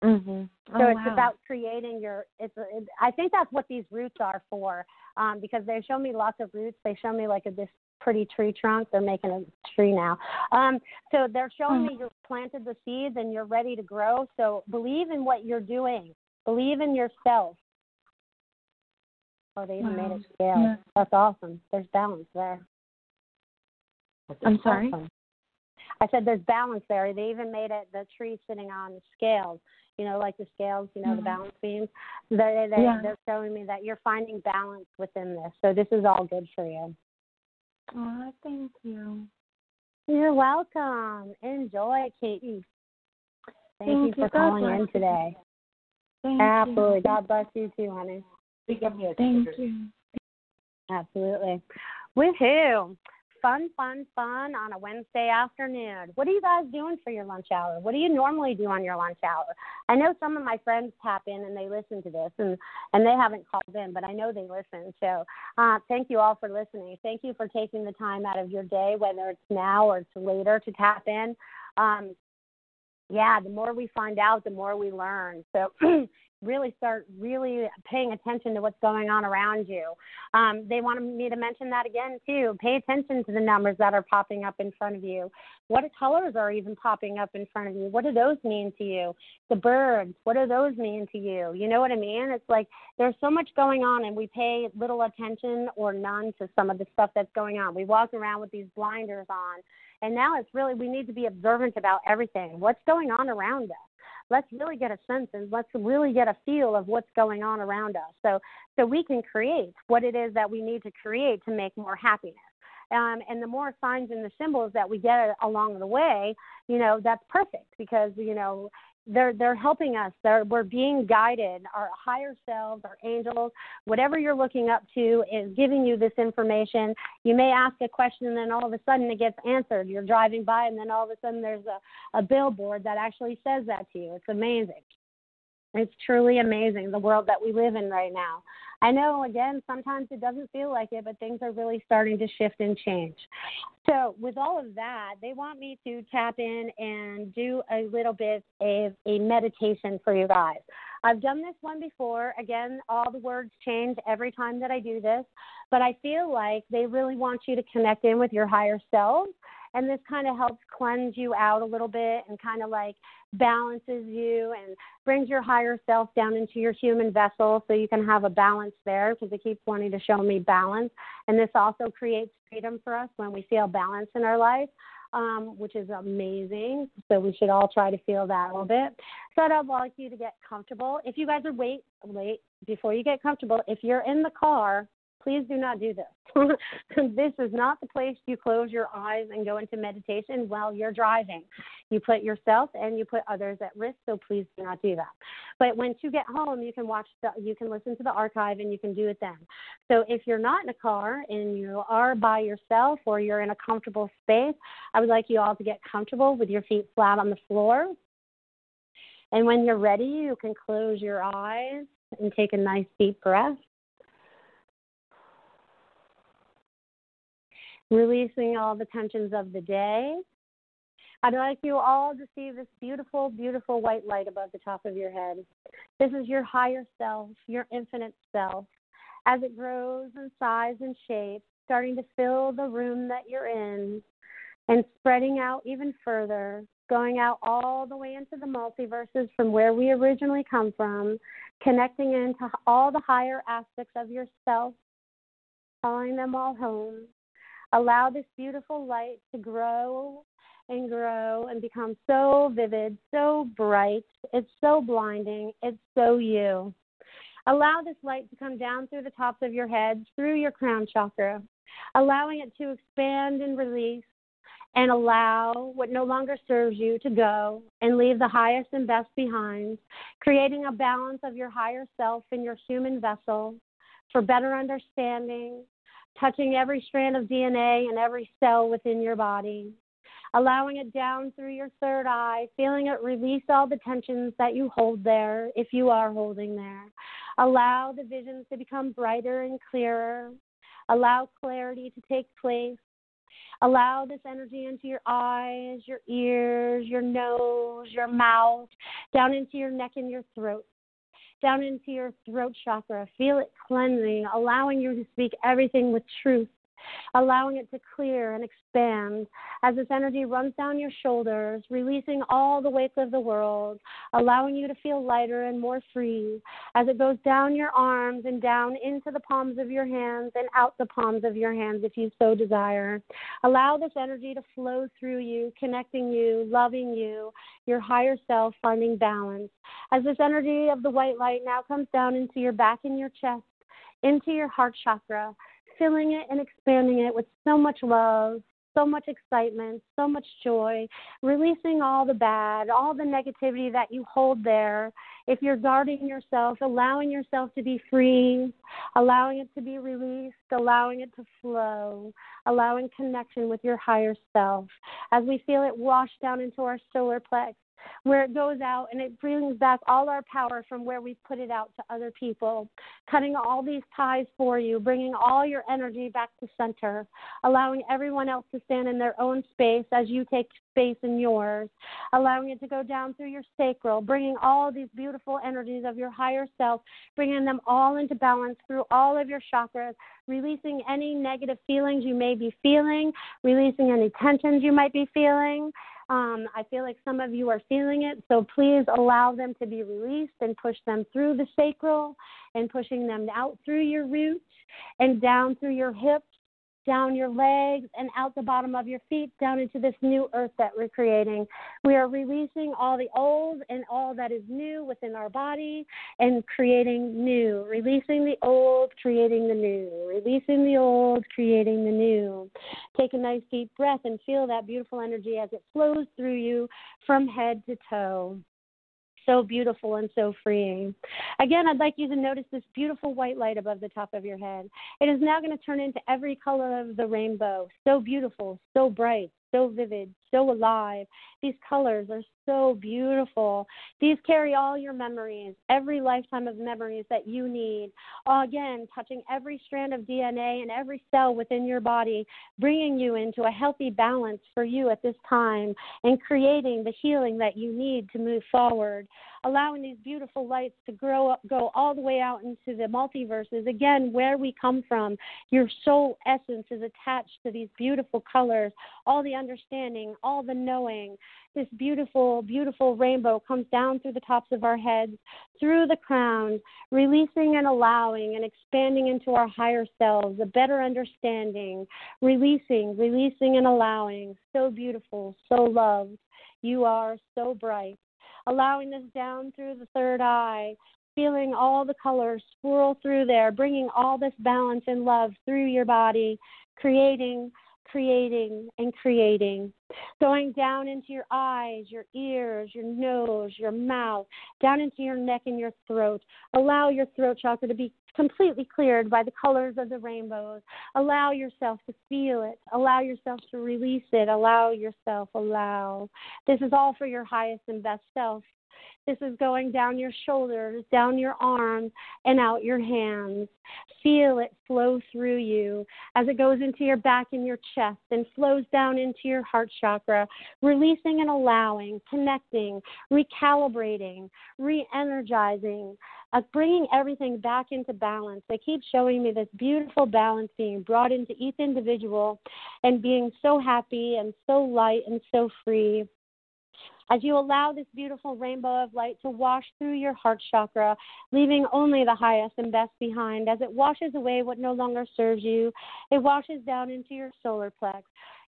Mhm. So Oh, it's wow. about creating your. It's. It, I think that's what these roots are for, um, because they show me lots of roots. They show me like a, this pretty tree trunk. They're making a tree now. Um, so they're showing me you've planted the seeds and you're ready to grow. So believe in what you're doing. Believe in yourself. Oh, they even Wow. made it scale. Yeah. That's awesome. There's balance there. I'm sorry? Awesome. I said there's balance there. They even made it the tree sitting on the scales. You know, like the scales. You know, the Mhm. balance beams. They they Yeah. they're showing me that you're finding balance within this. So this is all good for you. Oh, thank you. You're welcome. Enjoy, Katie. Thank, you for you. Calling bless in today. Thank Absolutely. you. God bless you too, honey. Thank you. Absolutely. Woohoo. Fun, fun, fun on a Wednesday afternoon. What are you guys doing for your lunch hour? What do you normally do on your lunch hour? I know some of my friends tap in and they listen to this and, and they haven't called in, but I know they listen. So uh, thank you all for listening. Thank you for taking the time out of your day, whether it's now or it's later, to tap in. Um, yeah, the more we find out, the more we learn. So really start really paying attention to what's going on around you. Um, they wanted me to mention that again too. Pay attention to the numbers that are popping up in front of you. What colors are even popping up in front of you? What do those mean to you? The birds, what do those mean to you? You know what I mean? It's like there's so much going on and we pay little attention or none to some of the stuff that's going on. We walk around with these blinders on and now it's really we need to be observant about everything. What's going on around us? Let's really get a sense and let's really get a feel of what's going on around us. So so we can create what it is that we need to create to make more happiness. Um, and the more signs and the symbols that we get along the way, you know, that's perfect because you know they're they're helping us. They're we're being guided. Our higher selves, our angels, whatever you're looking up to is giving you this information. You may ask a question and then all of a sudden it gets answered. You're driving by and then all of a sudden there's a, a billboard that actually says that to you. It's amazing. It's truly amazing the world that we live in right now. I know, again, sometimes it doesn't feel like it, but things are really starting to shift and change. So, with all of that, they want me to tap in and do a little bit of a meditation for you guys. I've done this one before. Again, all the words change every time that I do this, but I feel like they really want you to connect in with your higher self. And this kind of helps cleanse you out a little bit and kind of like balances you and brings your higher self down into your human vessel so you can have a balance there because it keeps wanting to show me balance. And this also creates freedom for us when we feel balance in our life. Um, which is amazing. So we should all try to feel that a little bit. So I'd like you to get comfortable. If you guys are wait wait before you get comfortable, if you're in the car, please do not do this. this is not the place you close your eyes and go into meditation while you're driving. You put yourself and you put others at risk, so please do not do that. But once you get home, you can watch the, you can listen to the archive and you can do it then. So if you're not in a car and you are by yourself or you're in a comfortable space, I would like you all to get comfortable with your feet flat on the floor. And when you're ready, you can close your eyes and take a nice deep breath. Releasing all the tensions of the day. I'd like you all to see this beautiful, beautiful white light above the top of your head. This is your higher self, your infinite self. As it grows in size and shape, starting to fill the room that you're in and spreading out even further, going out all the way into the multiverses from where we originally come from, connecting into all the higher aspects of yourself, calling them all home, Allow this beautiful light to grow and grow and become so vivid, so bright. It's so blinding. It's so you. Allow this light to come down through the tops of your head, through your crown chakra, allowing it to expand and release, and allow what no longer serves you to go and leave the highest and best behind, creating a balance of your higher self in your human vessel for better understanding, touching every strand of DNA and every cell within your body, allowing it down through your third eye, feeling it release all the tensions that you hold there if you are holding there. Allow the visions to become brighter and clearer. Allow clarity to take place. Allow this energy into your eyes, your ears, your nose, your mouth, down into your neck and your throat down into your throat chakra. Feel it cleansing, allowing you to speak everything with truth allowing it to clear and expand as this energy runs down your shoulders, releasing all the weight of the world, allowing you to feel lighter and more free as it goes down your arms and down into the palms of your hands and out the palms of your hands if you so desire. Allow this energy to flow through you, connecting you, loving you, your higher self, finding balance. As this energy of the white light now comes down into your back and your chest, into your heart chakra, filling it and expanding it with so much love, so much excitement, so much joy, releasing all the bad, all the negativity that you hold there. If you're guarding yourself, allowing yourself to be free, allowing it to be released, allowing it to flow, allowing connection with your higher self. As we feel it wash down into our solar plex, where it goes out and it brings back all our power from where we've put it out to other people, cutting all these ties for you, bringing all your energy back to center, allowing everyone else to stand in their own space as you take space in yours, allowing it to go down through your sacral, bringing all these beautiful energies of your higher self, bringing them all into balance through all of your chakras, releasing any negative feelings you may be feeling, releasing any tensions you might be feeling um, I feel like some of you are feeling it, so please allow them to be released and push them through the sacral and pushing them out through your roots and down through your hips down your legs and out the bottom of your feet down into this new earth that we're creating. We are releasing all the old and all that is new within our body and creating new. Releasing the old, creating the new. Releasing the old, creating the new. Take a nice deep breath and feel that beautiful energy as it flows through you from head to toe so beautiful and so freeing. Again, I'd like you to notice this beautiful white light above the top of your head. It is now going to turn into every color of the rainbow. So beautiful, so bright, so vivid, so alive. These colors are so beautiful. These carry all your memories, every lifetime of memories that you need. Again, touching every strand of DNA and every cell within your body, bringing you into a healthy balance for you at this time and creating the healing that you need to move forward. Allowing these beautiful lights to grow up, go all the way out into the multiverses. Again, where we come from, your soul essence is attached to these beautiful colors, all the understanding, all the knowing. This beautiful, beautiful rainbow comes down through the tops of our heads, through the crown, releasing and allowing and expanding into our higher selves, a better understanding, releasing, releasing and allowing. So beautiful, so loved. You are so bright. Allowing this down through the third eye, feeling all the colors swirl through there, bringing all this balance and love through your body, creating creating and creating, going down into your eyes, your ears, your nose, your mouth, down into your neck and your throat. Allow your throat chakra to be completely cleared by the colors of the rainbows. Allow yourself to feel it. Allow yourself to release it. Allow yourself, allow. This is all for your highest and best self. This is going down your shoulders, down your arms, and out your hands. Feel it flow through you as it goes into your back and your chest and flows down into your heart chakra, releasing and allowing, connecting, recalibrating, re energizing, uh, bringing everything back into balance. They keep showing me this beautiful balance being brought into each individual and being so happy and so light and so free. As you allow this beautiful rainbow of light to wash through your heart chakra, leaving only the highest and best behind, as it washes away what no longer serves you, it washes down into your solar plex.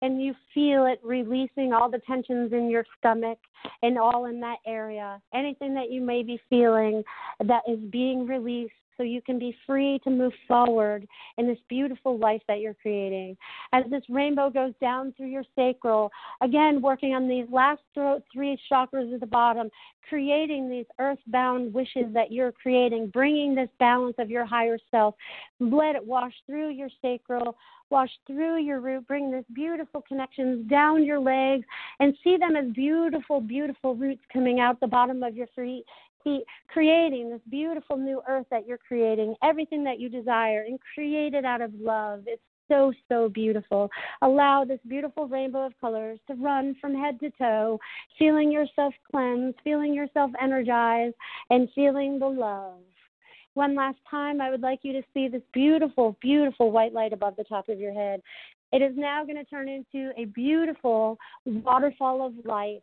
And you feel it releasing all the tensions in your stomach and all in that area. Anything that you may be feeling that is being released so you can be free to move forward in this beautiful life that you're creating. As this rainbow goes down through your sacral, again, working on these last three chakras at the bottom, creating these earthbound wishes that you're creating, bringing this balance of your higher self. Let it wash through your sacral, wash through your root, bring this beautiful connections down your legs, and see them as beautiful, beautiful roots coming out the bottom of your feet creating this beautiful new earth that you're creating, everything that you desire, and create it out of love. It's so, so beautiful. Allow this beautiful rainbow of colors to run from head to toe, feeling yourself cleanse, feeling yourself energized, and feeling the love. One last time, I would like you to see this beautiful, beautiful white light above the top of your head. It is now going to turn into a beautiful waterfall of light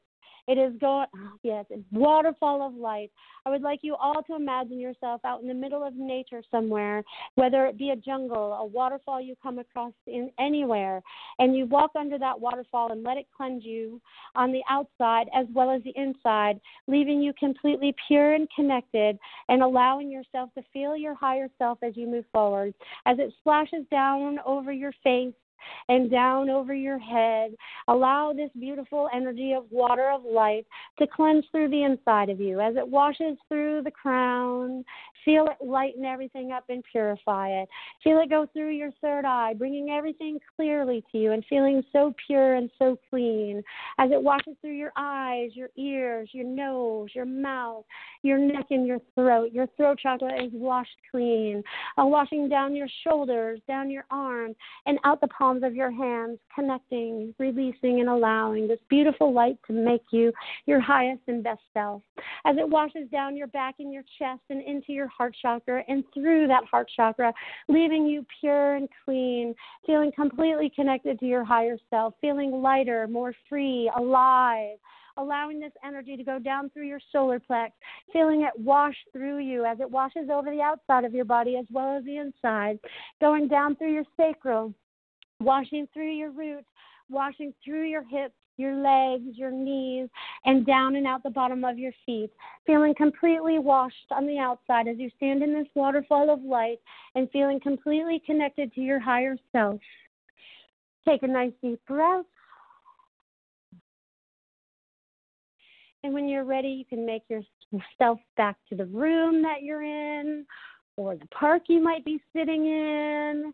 it is going, oh, yes, waterfall of light. I would like you all to imagine yourself out in the middle of nature somewhere, whether it be a jungle, a waterfall you come across in anywhere, and you walk under that waterfall and let it cleanse you on the outside as well as the inside, leaving you completely pure and connected and allowing yourself to feel your higher self as you move forward. As it splashes down over your face, and down over your head. Allow this beautiful energy of water of life to cleanse through the inside of you as it washes through the crown. Feel it lighten everything up and purify it. Feel it go through your third eye, bringing everything clearly to you and feeling so pure and so clean as it washes through your eyes, your ears, your nose, your mouth, your neck, and your throat. Your throat chakra is washed clean, uh, washing down your shoulders, down your arms, and out the palms of your hands, connecting, releasing, and allowing this beautiful light to make you your highest and best self. As it washes down your back and your chest and into your heart chakra and through that heart chakra, leaving you pure and clean, feeling completely connected to your higher self, feeling lighter, more free, alive allowing this energy to go down through your solar plex, feeling it wash through you as it washes over the outside of your body as well as the inside, going down through your sacral, washing through your roots, washing through your hips, your legs, your knees, and down and out the bottom of your feet, feeling completely washed on the outside as you stand in this waterfall of light and feeling completely connected to your higher self. Take a nice deep breath. And when you're ready, you can make yourself back to the room that you're in or the park you might be sitting in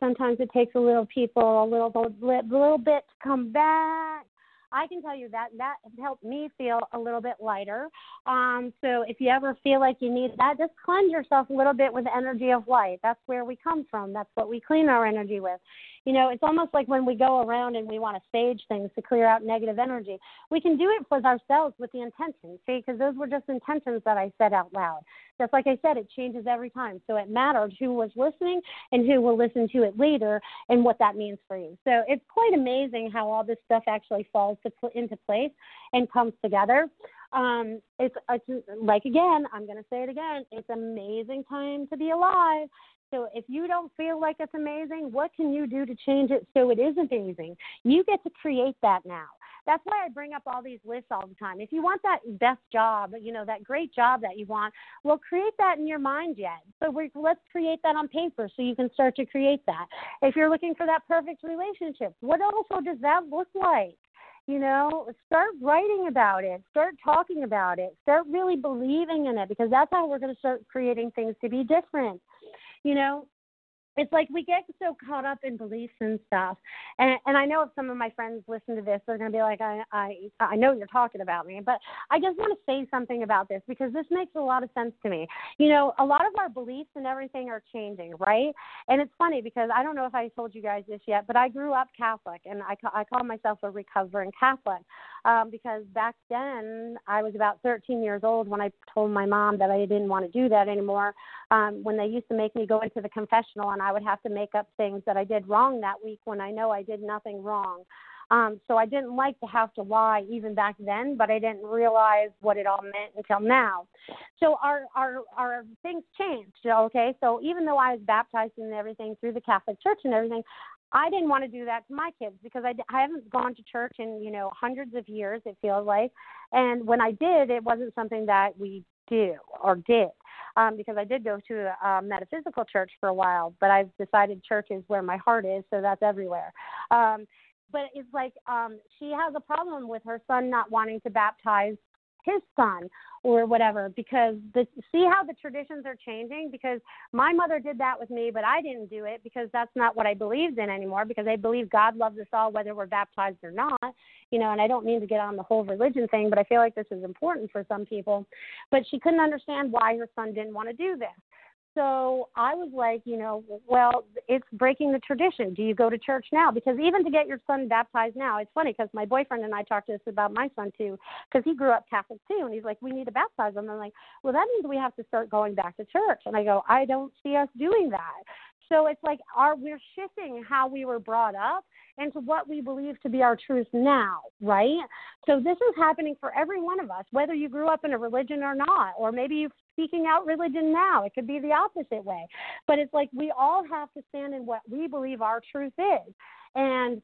Sometimes it takes a little people a little a little bit to come back. I can tell you that that helped me feel a little bit lighter. Um, so if you ever feel like you need that, just cleanse yourself a little bit with energy of light. That's where we come from. That's what we clean our energy with. You know, it's almost like when we go around and we want to stage things to clear out negative energy. We can do it for ourselves with the intention, see, because those were just intentions that I said out loud. Just like I said, it changes every time. So it mattered who was listening and who will listen to it later and what that means for you. So it's quite amazing how all this stuff actually falls to into place and comes together. Um, it's, it's like again, I'm going to say it again. It's amazing time to be alive. So if you don't feel like it's amazing, what can you do to change it so it is amazing? You get to create that now. That's why I bring up all these lists all the time. If you want that best job, you know, that great job that you want, well, create that in your mind yet. So we, let's create that on paper so you can start to create that. If you're looking for that perfect relationship, what also does that look like? You know start writing about it start talking about it start really believing in it because that's how we're going to start creating things to be different you know it's like we get so caught up in beliefs and stuff. And and i know if some of my friends listen to this they're going to be like i i i know you're talking about me but i just want to say something about this because this makes a lot of sense to me. You know a lot of our beliefs and everything are changing right? And it's funny because i don't know if i told you guys this yet but i grew up catholic and i i call myself a recovering catholic um because back then i was about 13 years old when i told my mom that i didn't want to do that anymore um when they used to make me go into the confessional and I would have to make up things that I did wrong that week when I know I did nothing wrong. Um, so I didn't like to have to lie even back then, but I didn't realize what it all meant until now. So our our our things changed. Okay, so even though I was baptized and everything through the Catholic Church and everything, I didn't want to do that to my kids because I, I haven't gone to church in you know hundreds of years. It feels like, and when I did, it wasn't something that we do or did um, because I did go to a metaphysical church for a while, but I've decided church is where my heart is, so that's everywhere. Um, but it's like um, she has a problem with her son not wanting to baptize his son or whatever because the see how the traditions are changing? Because my mother did that with me but I didn't do it because that's not what I believed in anymore because I believe God loves us all whether we're baptized or not you know and I don't mean to get on the whole religion thing but I feel like this is important for some people. But she couldn't understand why her son didn't want to do this so I was like, you know, well, it's breaking the tradition. Do you go to church now? Because even to get your son baptized now, it's funny because my boyfriend and I talked to this about my son too, because he grew up Catholic too, and he's like, we need to baptize him. I'm like, well, that means we have to start going back to church. And I go, I don't see us doing that. So it's like our we're shifting how we were brought up into what we believe to be our truth now, right? So this is happening for every one of us, whether you grew up in a religion or not, or maybe you're speaking out religion now. It could be the opposite way. But it's like we all have to stand in what we believe our truth is. And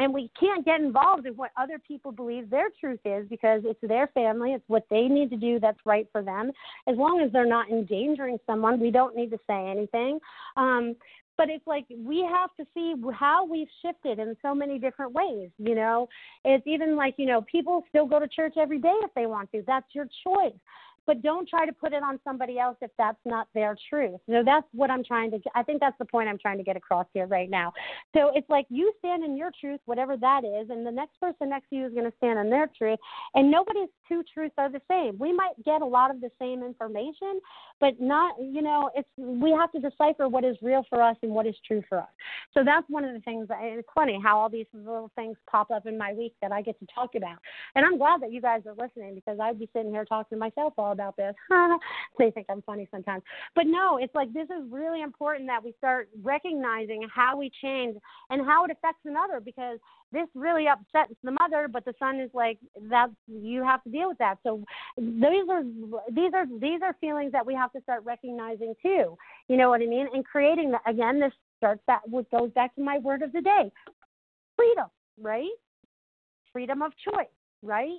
and we can't get involved in what other people believe their truth is because it's their family it's what they need to do that's right for them. As long as they're not endangering someone we don't need to say anything. Um but it's like we have to see how we've shifted in so many different ways you know? It's even like you know people still go to church every day if they want to. That's your choice but don't try to put it on somebody else if that's not their truth. So that's what I'm trying to. I think that's the point I'm trying to get across here right now. So it's like you stand in your truth, whatever that is, and the next person next to you is going to stand in their truth, and nobody's two truths are the same. We might get a lot of the same information, but not. You know, it's we have to decipher what is real for us and what is true for us. So that's one of the things. It's funny how all these little things pop up in my week that I get to talk about, and I'm glad that you guys are listening because I'd be sitting here talking to myself all about this. they think I'm funny sometimes. But no, it's like this is really important that we start recognizing how we change and how it affects another because this really upsets the mother, but the son is like that you have to deal with that. So these are these are these are feelings that we have to start recognizing too. You know what I mean? And creating that again, this starts that what goes back to my word of the day. Freedom, right? Freedom of choice, right?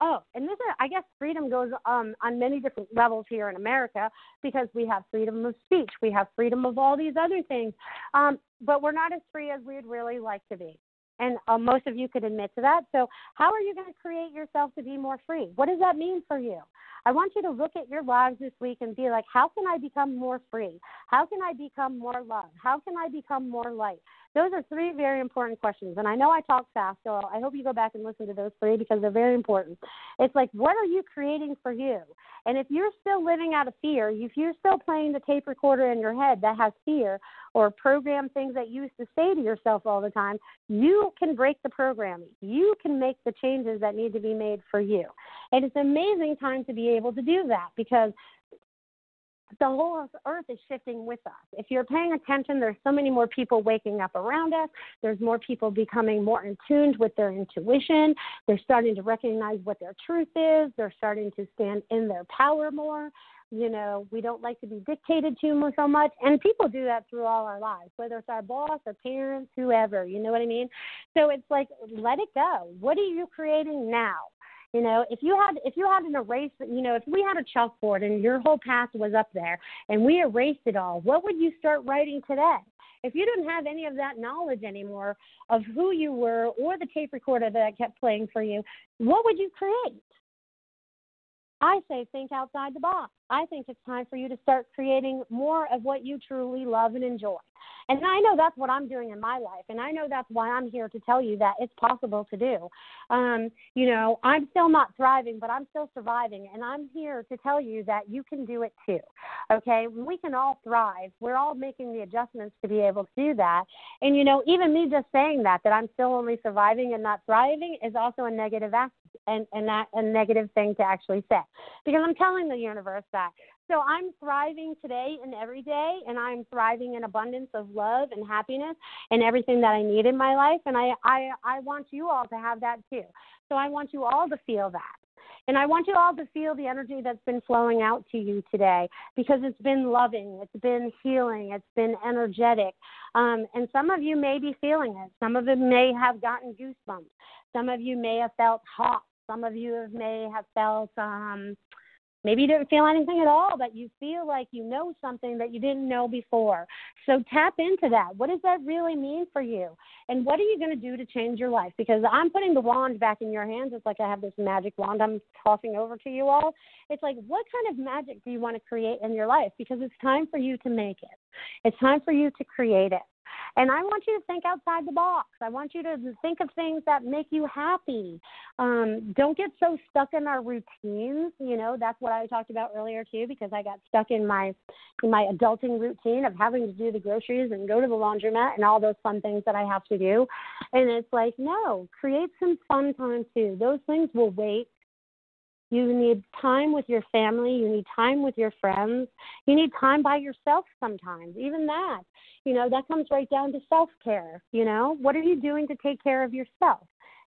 Oh, and this is, I guess freedom goes um, on many different levels here in America because we have freedom of speech, we have freedom of all these other things, um, but we're not as free as we'd really like to be. And uh, most of you could admit to that. So, how are you going to create yourself to be more free? What does that mean for you? I want you to look at your lives this week and be like, how can I become more free? How can I become more love? How can I become more light? Those are three very important questions. And I know I talk fast, so I hope you go back and listen to those three because they're very important. It's like, what are you creating for you? And if you're still living out of fear, if you're still playing the tape recorder in your head that has fear or program things that you used to say to yourself all the time, you can break the programming. You can make the changes that need to be made for you. And it's an amazing time to be able to do that because the whole earth is shifting with us. If you're paying attention, there's so many more people waking up around us. There's more people becoming more in tune with their intuition. They're starting to recognize what their truth is. They're starting to stand in their power more. You know, we don't like to be dictated to so much. And people do that through all our lives, whether it's our boss, our parents, whoever. You know what I mean? So it's like, let it go. What are you creating now? You know, if you had if you had an erase, you know, if we had a chalkboard and your whole past was up there and we erased it all, what would you start writing today? If you didn't have any of that knowledge anymore of who you were or the tape recorder that I kept playing for you, what would you create? I say think outside the box. I think it's time for you to start creating more of what you truly love and enjoy. And I know that's what I'm doing in my life. And I know that's why I'm here to tell you that it's possible to do. Um, you know, I'm still not thriving, but I'm still surviving. And I'm here to tell you that you can do it too. Okay? We can all thrive. We're all making the adjustments to be able to do that. And, you know, even me just saying that, that I'm still only surviving and not thriving is also a negative aspect and, and that a negative thing to actually say. Because I'm telling the universe that so I'm thriving today and every day, and I'm thriving in abundance of love and happiness and everything that I need in my life. And I, I, I want you all to have that too. So I want you all to feel that. And I want you all to feel the energy that's been flowing out to you today because it's been loving, it's been healing, it's been energetic. Um, and some of you may be feeling it. Some of it may have gotten goosebumps. Some of you may have felt hot. Some of you may have felt um, Maybe you didn't feel anything at all, but you feel like you know something that you didn't know before. So tap into that. What does that really mean for you? And what are you going to do to change your life? Because I'm putting the wand back in your hands. It's like I have this magic wand I'm tossing over to you all. It's like, what kind of magic do you want to create in your life? Because it's time for you to make it, it's time for you to create it. And I want you to think outside the box. I want you to think of things that make you happy. Um, don't get so stuck in our routines. You know, that's what I talked about earlier too, because I got stuck in my in my adulting routine of having to do the groceries and go to the laundromat and all those fun things that I have to do. And it's like, no, create some fun time too. Those things will wait you need time with your family. You need time with your friends. You need time by yourself sometimes, even that. You know, that comes right down to self care. You know, what are you doing to take care of yourself?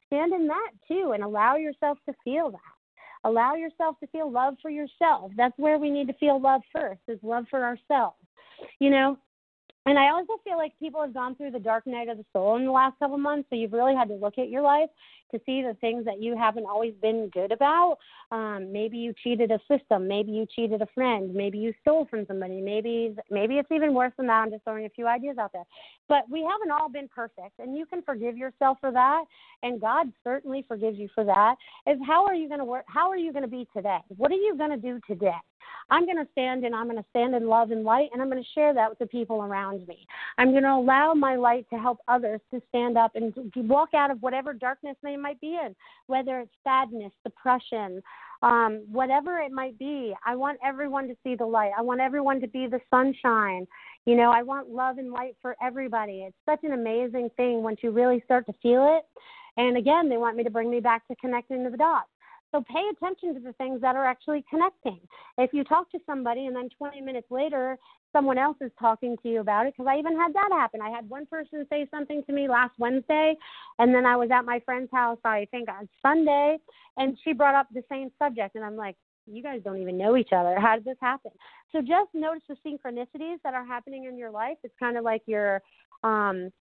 Stand in that too and allow yourself to feel that. Allow yourself to feel love for yourself. That's where we need to feel love first, is love for ourselves. You know, and I also feel like people have gone through the dark night of the soul in the last couple months, so you've really had to look at your life to see the things that you haven't always been good about. Um, maybe you cheated a system, maybe you cheated a friend, maybe you stole from somebody, maybe maybe it's even worse than that. I'm just throwing a few ideas out there. But we haven't all been perfect, and you can forgive yourself for that, and God certainly forgives you for that. Is how are you going to work? How are you going to be today? What are you going to do today? I'm going to stand and I'm going to stand in love and light, and I'm going to share that with the people around me. I'm going to allow my light to help others to stand up and walk out of whatever darkness they might be in, whether it's sadness, depression, um, whatever it might be. I want everyone to see the light. I want everyone to be the sunshine. You know, I want love and light for everybody. It's such an amazing thing once you really start to feel it. And again, they want me to bring me back to connecting to the dots. So pay attention to the things that are actually connecting. If you talk to somebody and then 20 minutes later someone else is talking to you about it, because I even had that happen. I had one person say something to me last Wednesday, and then I was at my friend's house, I think on Sunday, and she brought up the same subject, and I'm like, you guys don't even know each other. How did this happen? So just notice the synchronicities that are happening in your life. It's kind of like your um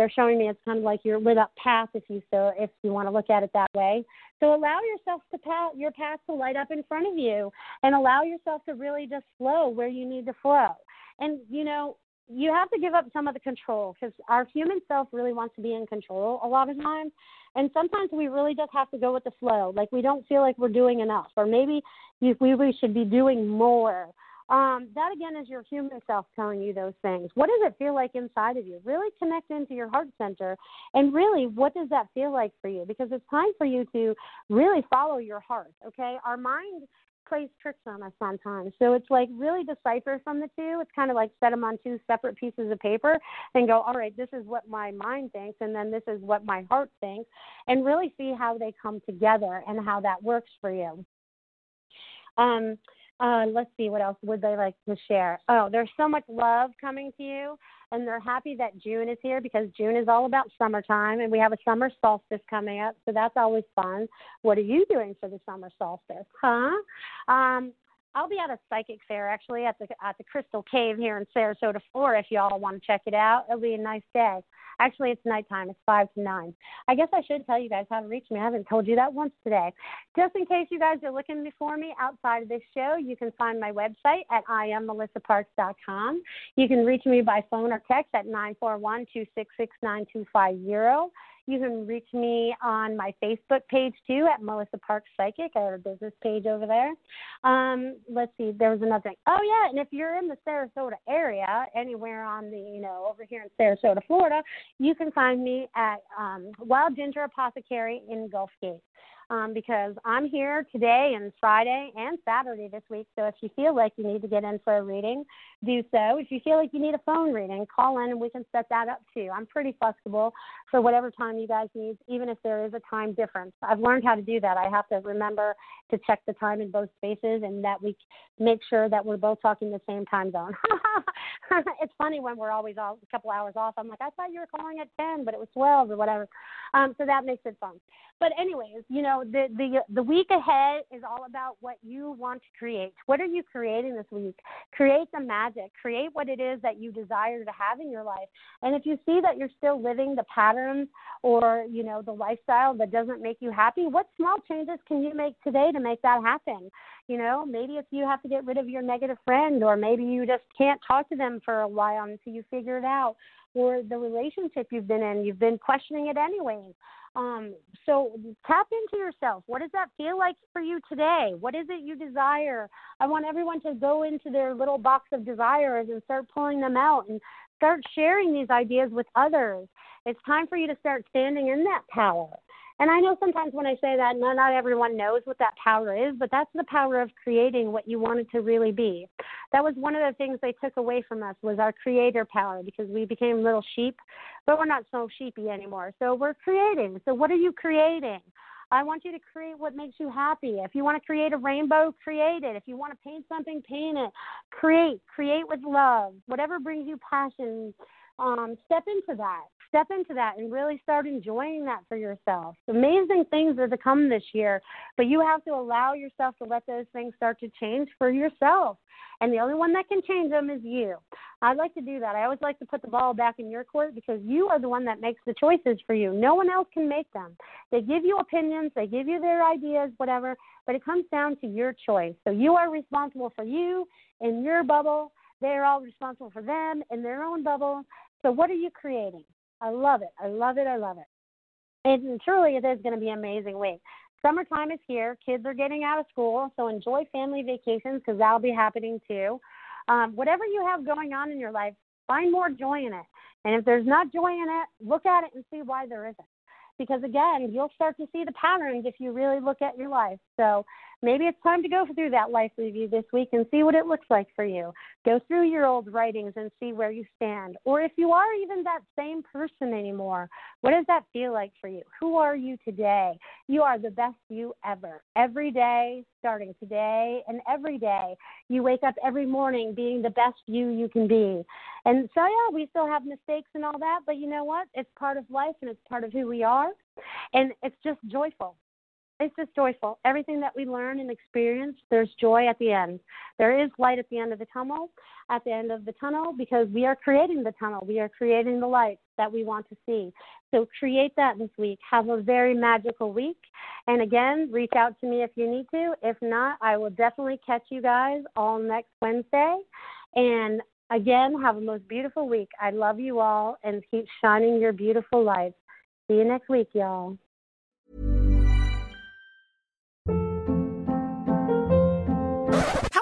they're showing me it's kind of like your lit up path if you so if you want to look at it that way. So allow yourself to path your path to light up in front of you and allow yourself to really just flow where you need to flow. And you know you have to give up some of the control because our human self really wants to be in control a lot of times. And sometimes we really just have to go with the flow. Like we don't feel like we're doing enough or maybe we, we should be doing more um, that again is your human self telling you those things. What does it feel like inside of you? Really connect into your heart center and really what does that feel like for you? Because it's time for you to really follow your heart, okay? Our mind plays tricks on us sometimes. So it's like really decipher from the two. It's kind of like set them on two separate pieces of paper and go, all right, this is what my mind thinks, and then this is what my heart thinks, and really see how they come together and how that works for you. Um, uh, let's see, what else would they like to share? Oh, there's so much love coming to you, and they're happy that June is here because June is all about summertime, and we have a summer solstice coming up, so that's always fun. What are you doing for the summer solstice, huh? Um, I'll be at a psychic fair actually at the at the Crystal Cave here in Sarasota, Florida. If y'all want to check it out, it'll be a nice day. Actually, it's nighttime. It's five to nine. I guess I should tell you guys how to reach me. I haven't told you that once today. Just in case you guys are looking for me outside of this show, you can find my website at iammelissaparks.com. You can reach me by phone or text at nine four one two six six nine two five zero. You can reach me on my Facebook page too at Melissa Parks Psychic. I have a business page over there. Um, let's see, there was another thing. Oh yeah, and if you're in the Sarasota area, anywhere on the you know over here in Sarasota, Florida, you can find me at um, Wild Ginger Apothecary in Gulf Gate um, because I'm here today and Friday and Saturday this week. So if you feel like you need to get in for a reading, do so. If you feel like you need a phone reading, call in and we can set that up too. I'm pretty flexible for whatever time you guys need, even if there is a time difference. I've learned how to do that. I have to remember to check the time in both spaces and that we make sure that we're both talking the same time zone. it's funny when we're always all, a couple hours off. I'm like, I thought you were calling at 10, but it was 12 or whatever. Um, so that makes it fun. But anyways, you know, the the the week ahead is all about what you want to create. What are you creating this week? Create the magic. Create what it is that you desire to have in your life. And if you see that you're still living the patterns or, you know, the lifestyle that doesn't make you happy, what small changes can you make today to make that happen? You know, maybe if you have to get rid of your negative friend or maybe you just can't talk to them for a while until you figure it out or the relationship you've been in, you've been questioning it anyways. Um, so tap into yourself. What does that feel like for you today? What is it you desire? I want everyone to go into their little box of desires and start pulling them out and start sharing these ideas with others. It's time for you to start standing in that power. And I know sometimes when I say that, not, not everyone knows what that power is, but that's the power of creating what you want it to really be. That was one of the things they took away from us was our creator power because we became little sheep, but we're not so sheepy anymore. So we're creating. So what are you creating? I want you to create what makes you happy. If you want to create a rainbow, create it. If you want to paint something, paint it. Create, create with love. Whatever brings you passion, um, step into that step into that and really start enjoying that for yourself. Amazing things are to come this year, but you have to allow yourself to let those things start to change for yourself. And the only one that can change them is you. I'd like to do that. I always like to put the ball back in your court because you are the one that makes the choices for you. No one else can make them. They give you opinions, they give you their ideas, whatever, but it comes down to your choice. So you are responsible for you in your bubble. They're all responsible for them in their own bubble. So, what are you creating? I love it. I love it. I love it. And truly, it is going to be an amazing week. Summertime is here. Kids are getting out of school, so enjoy family vacations because that'll be happening too. Um, whatever you have going on in your life, find more joy in it. And if there's not joy in it, look at it and see why there isn't because again, you'll start to see the patterns if you really look at your life. So maybe it's time to go through that life review this week and see what it looks like for you. Go through your old writings and see where you stand. Or if you are even that same person anymore, what does that feel like for you? Who are you today? You are the best you ever. Every day, starting today and every day, you wake up every morning being the best you you can be. And so, yeah, we still have mistakes and all that, but you know what? It's part of life and it's part of who we are. And it's just joyful. It's just joyful. Everything that we learn and experience, there's joy at the end. There is light at the end of the tunnel, at the end of the tunnel, because we are creating the tunnel. We are creating the light that we want to see. So create that this week. Have a very magical week. And again, reach out to me if you need to. If not, I will definitely catch you guys all next Wednesday. And Again, have a most beautiful week. I love you all and keep shining your beautiful lights. See you next week, y'all.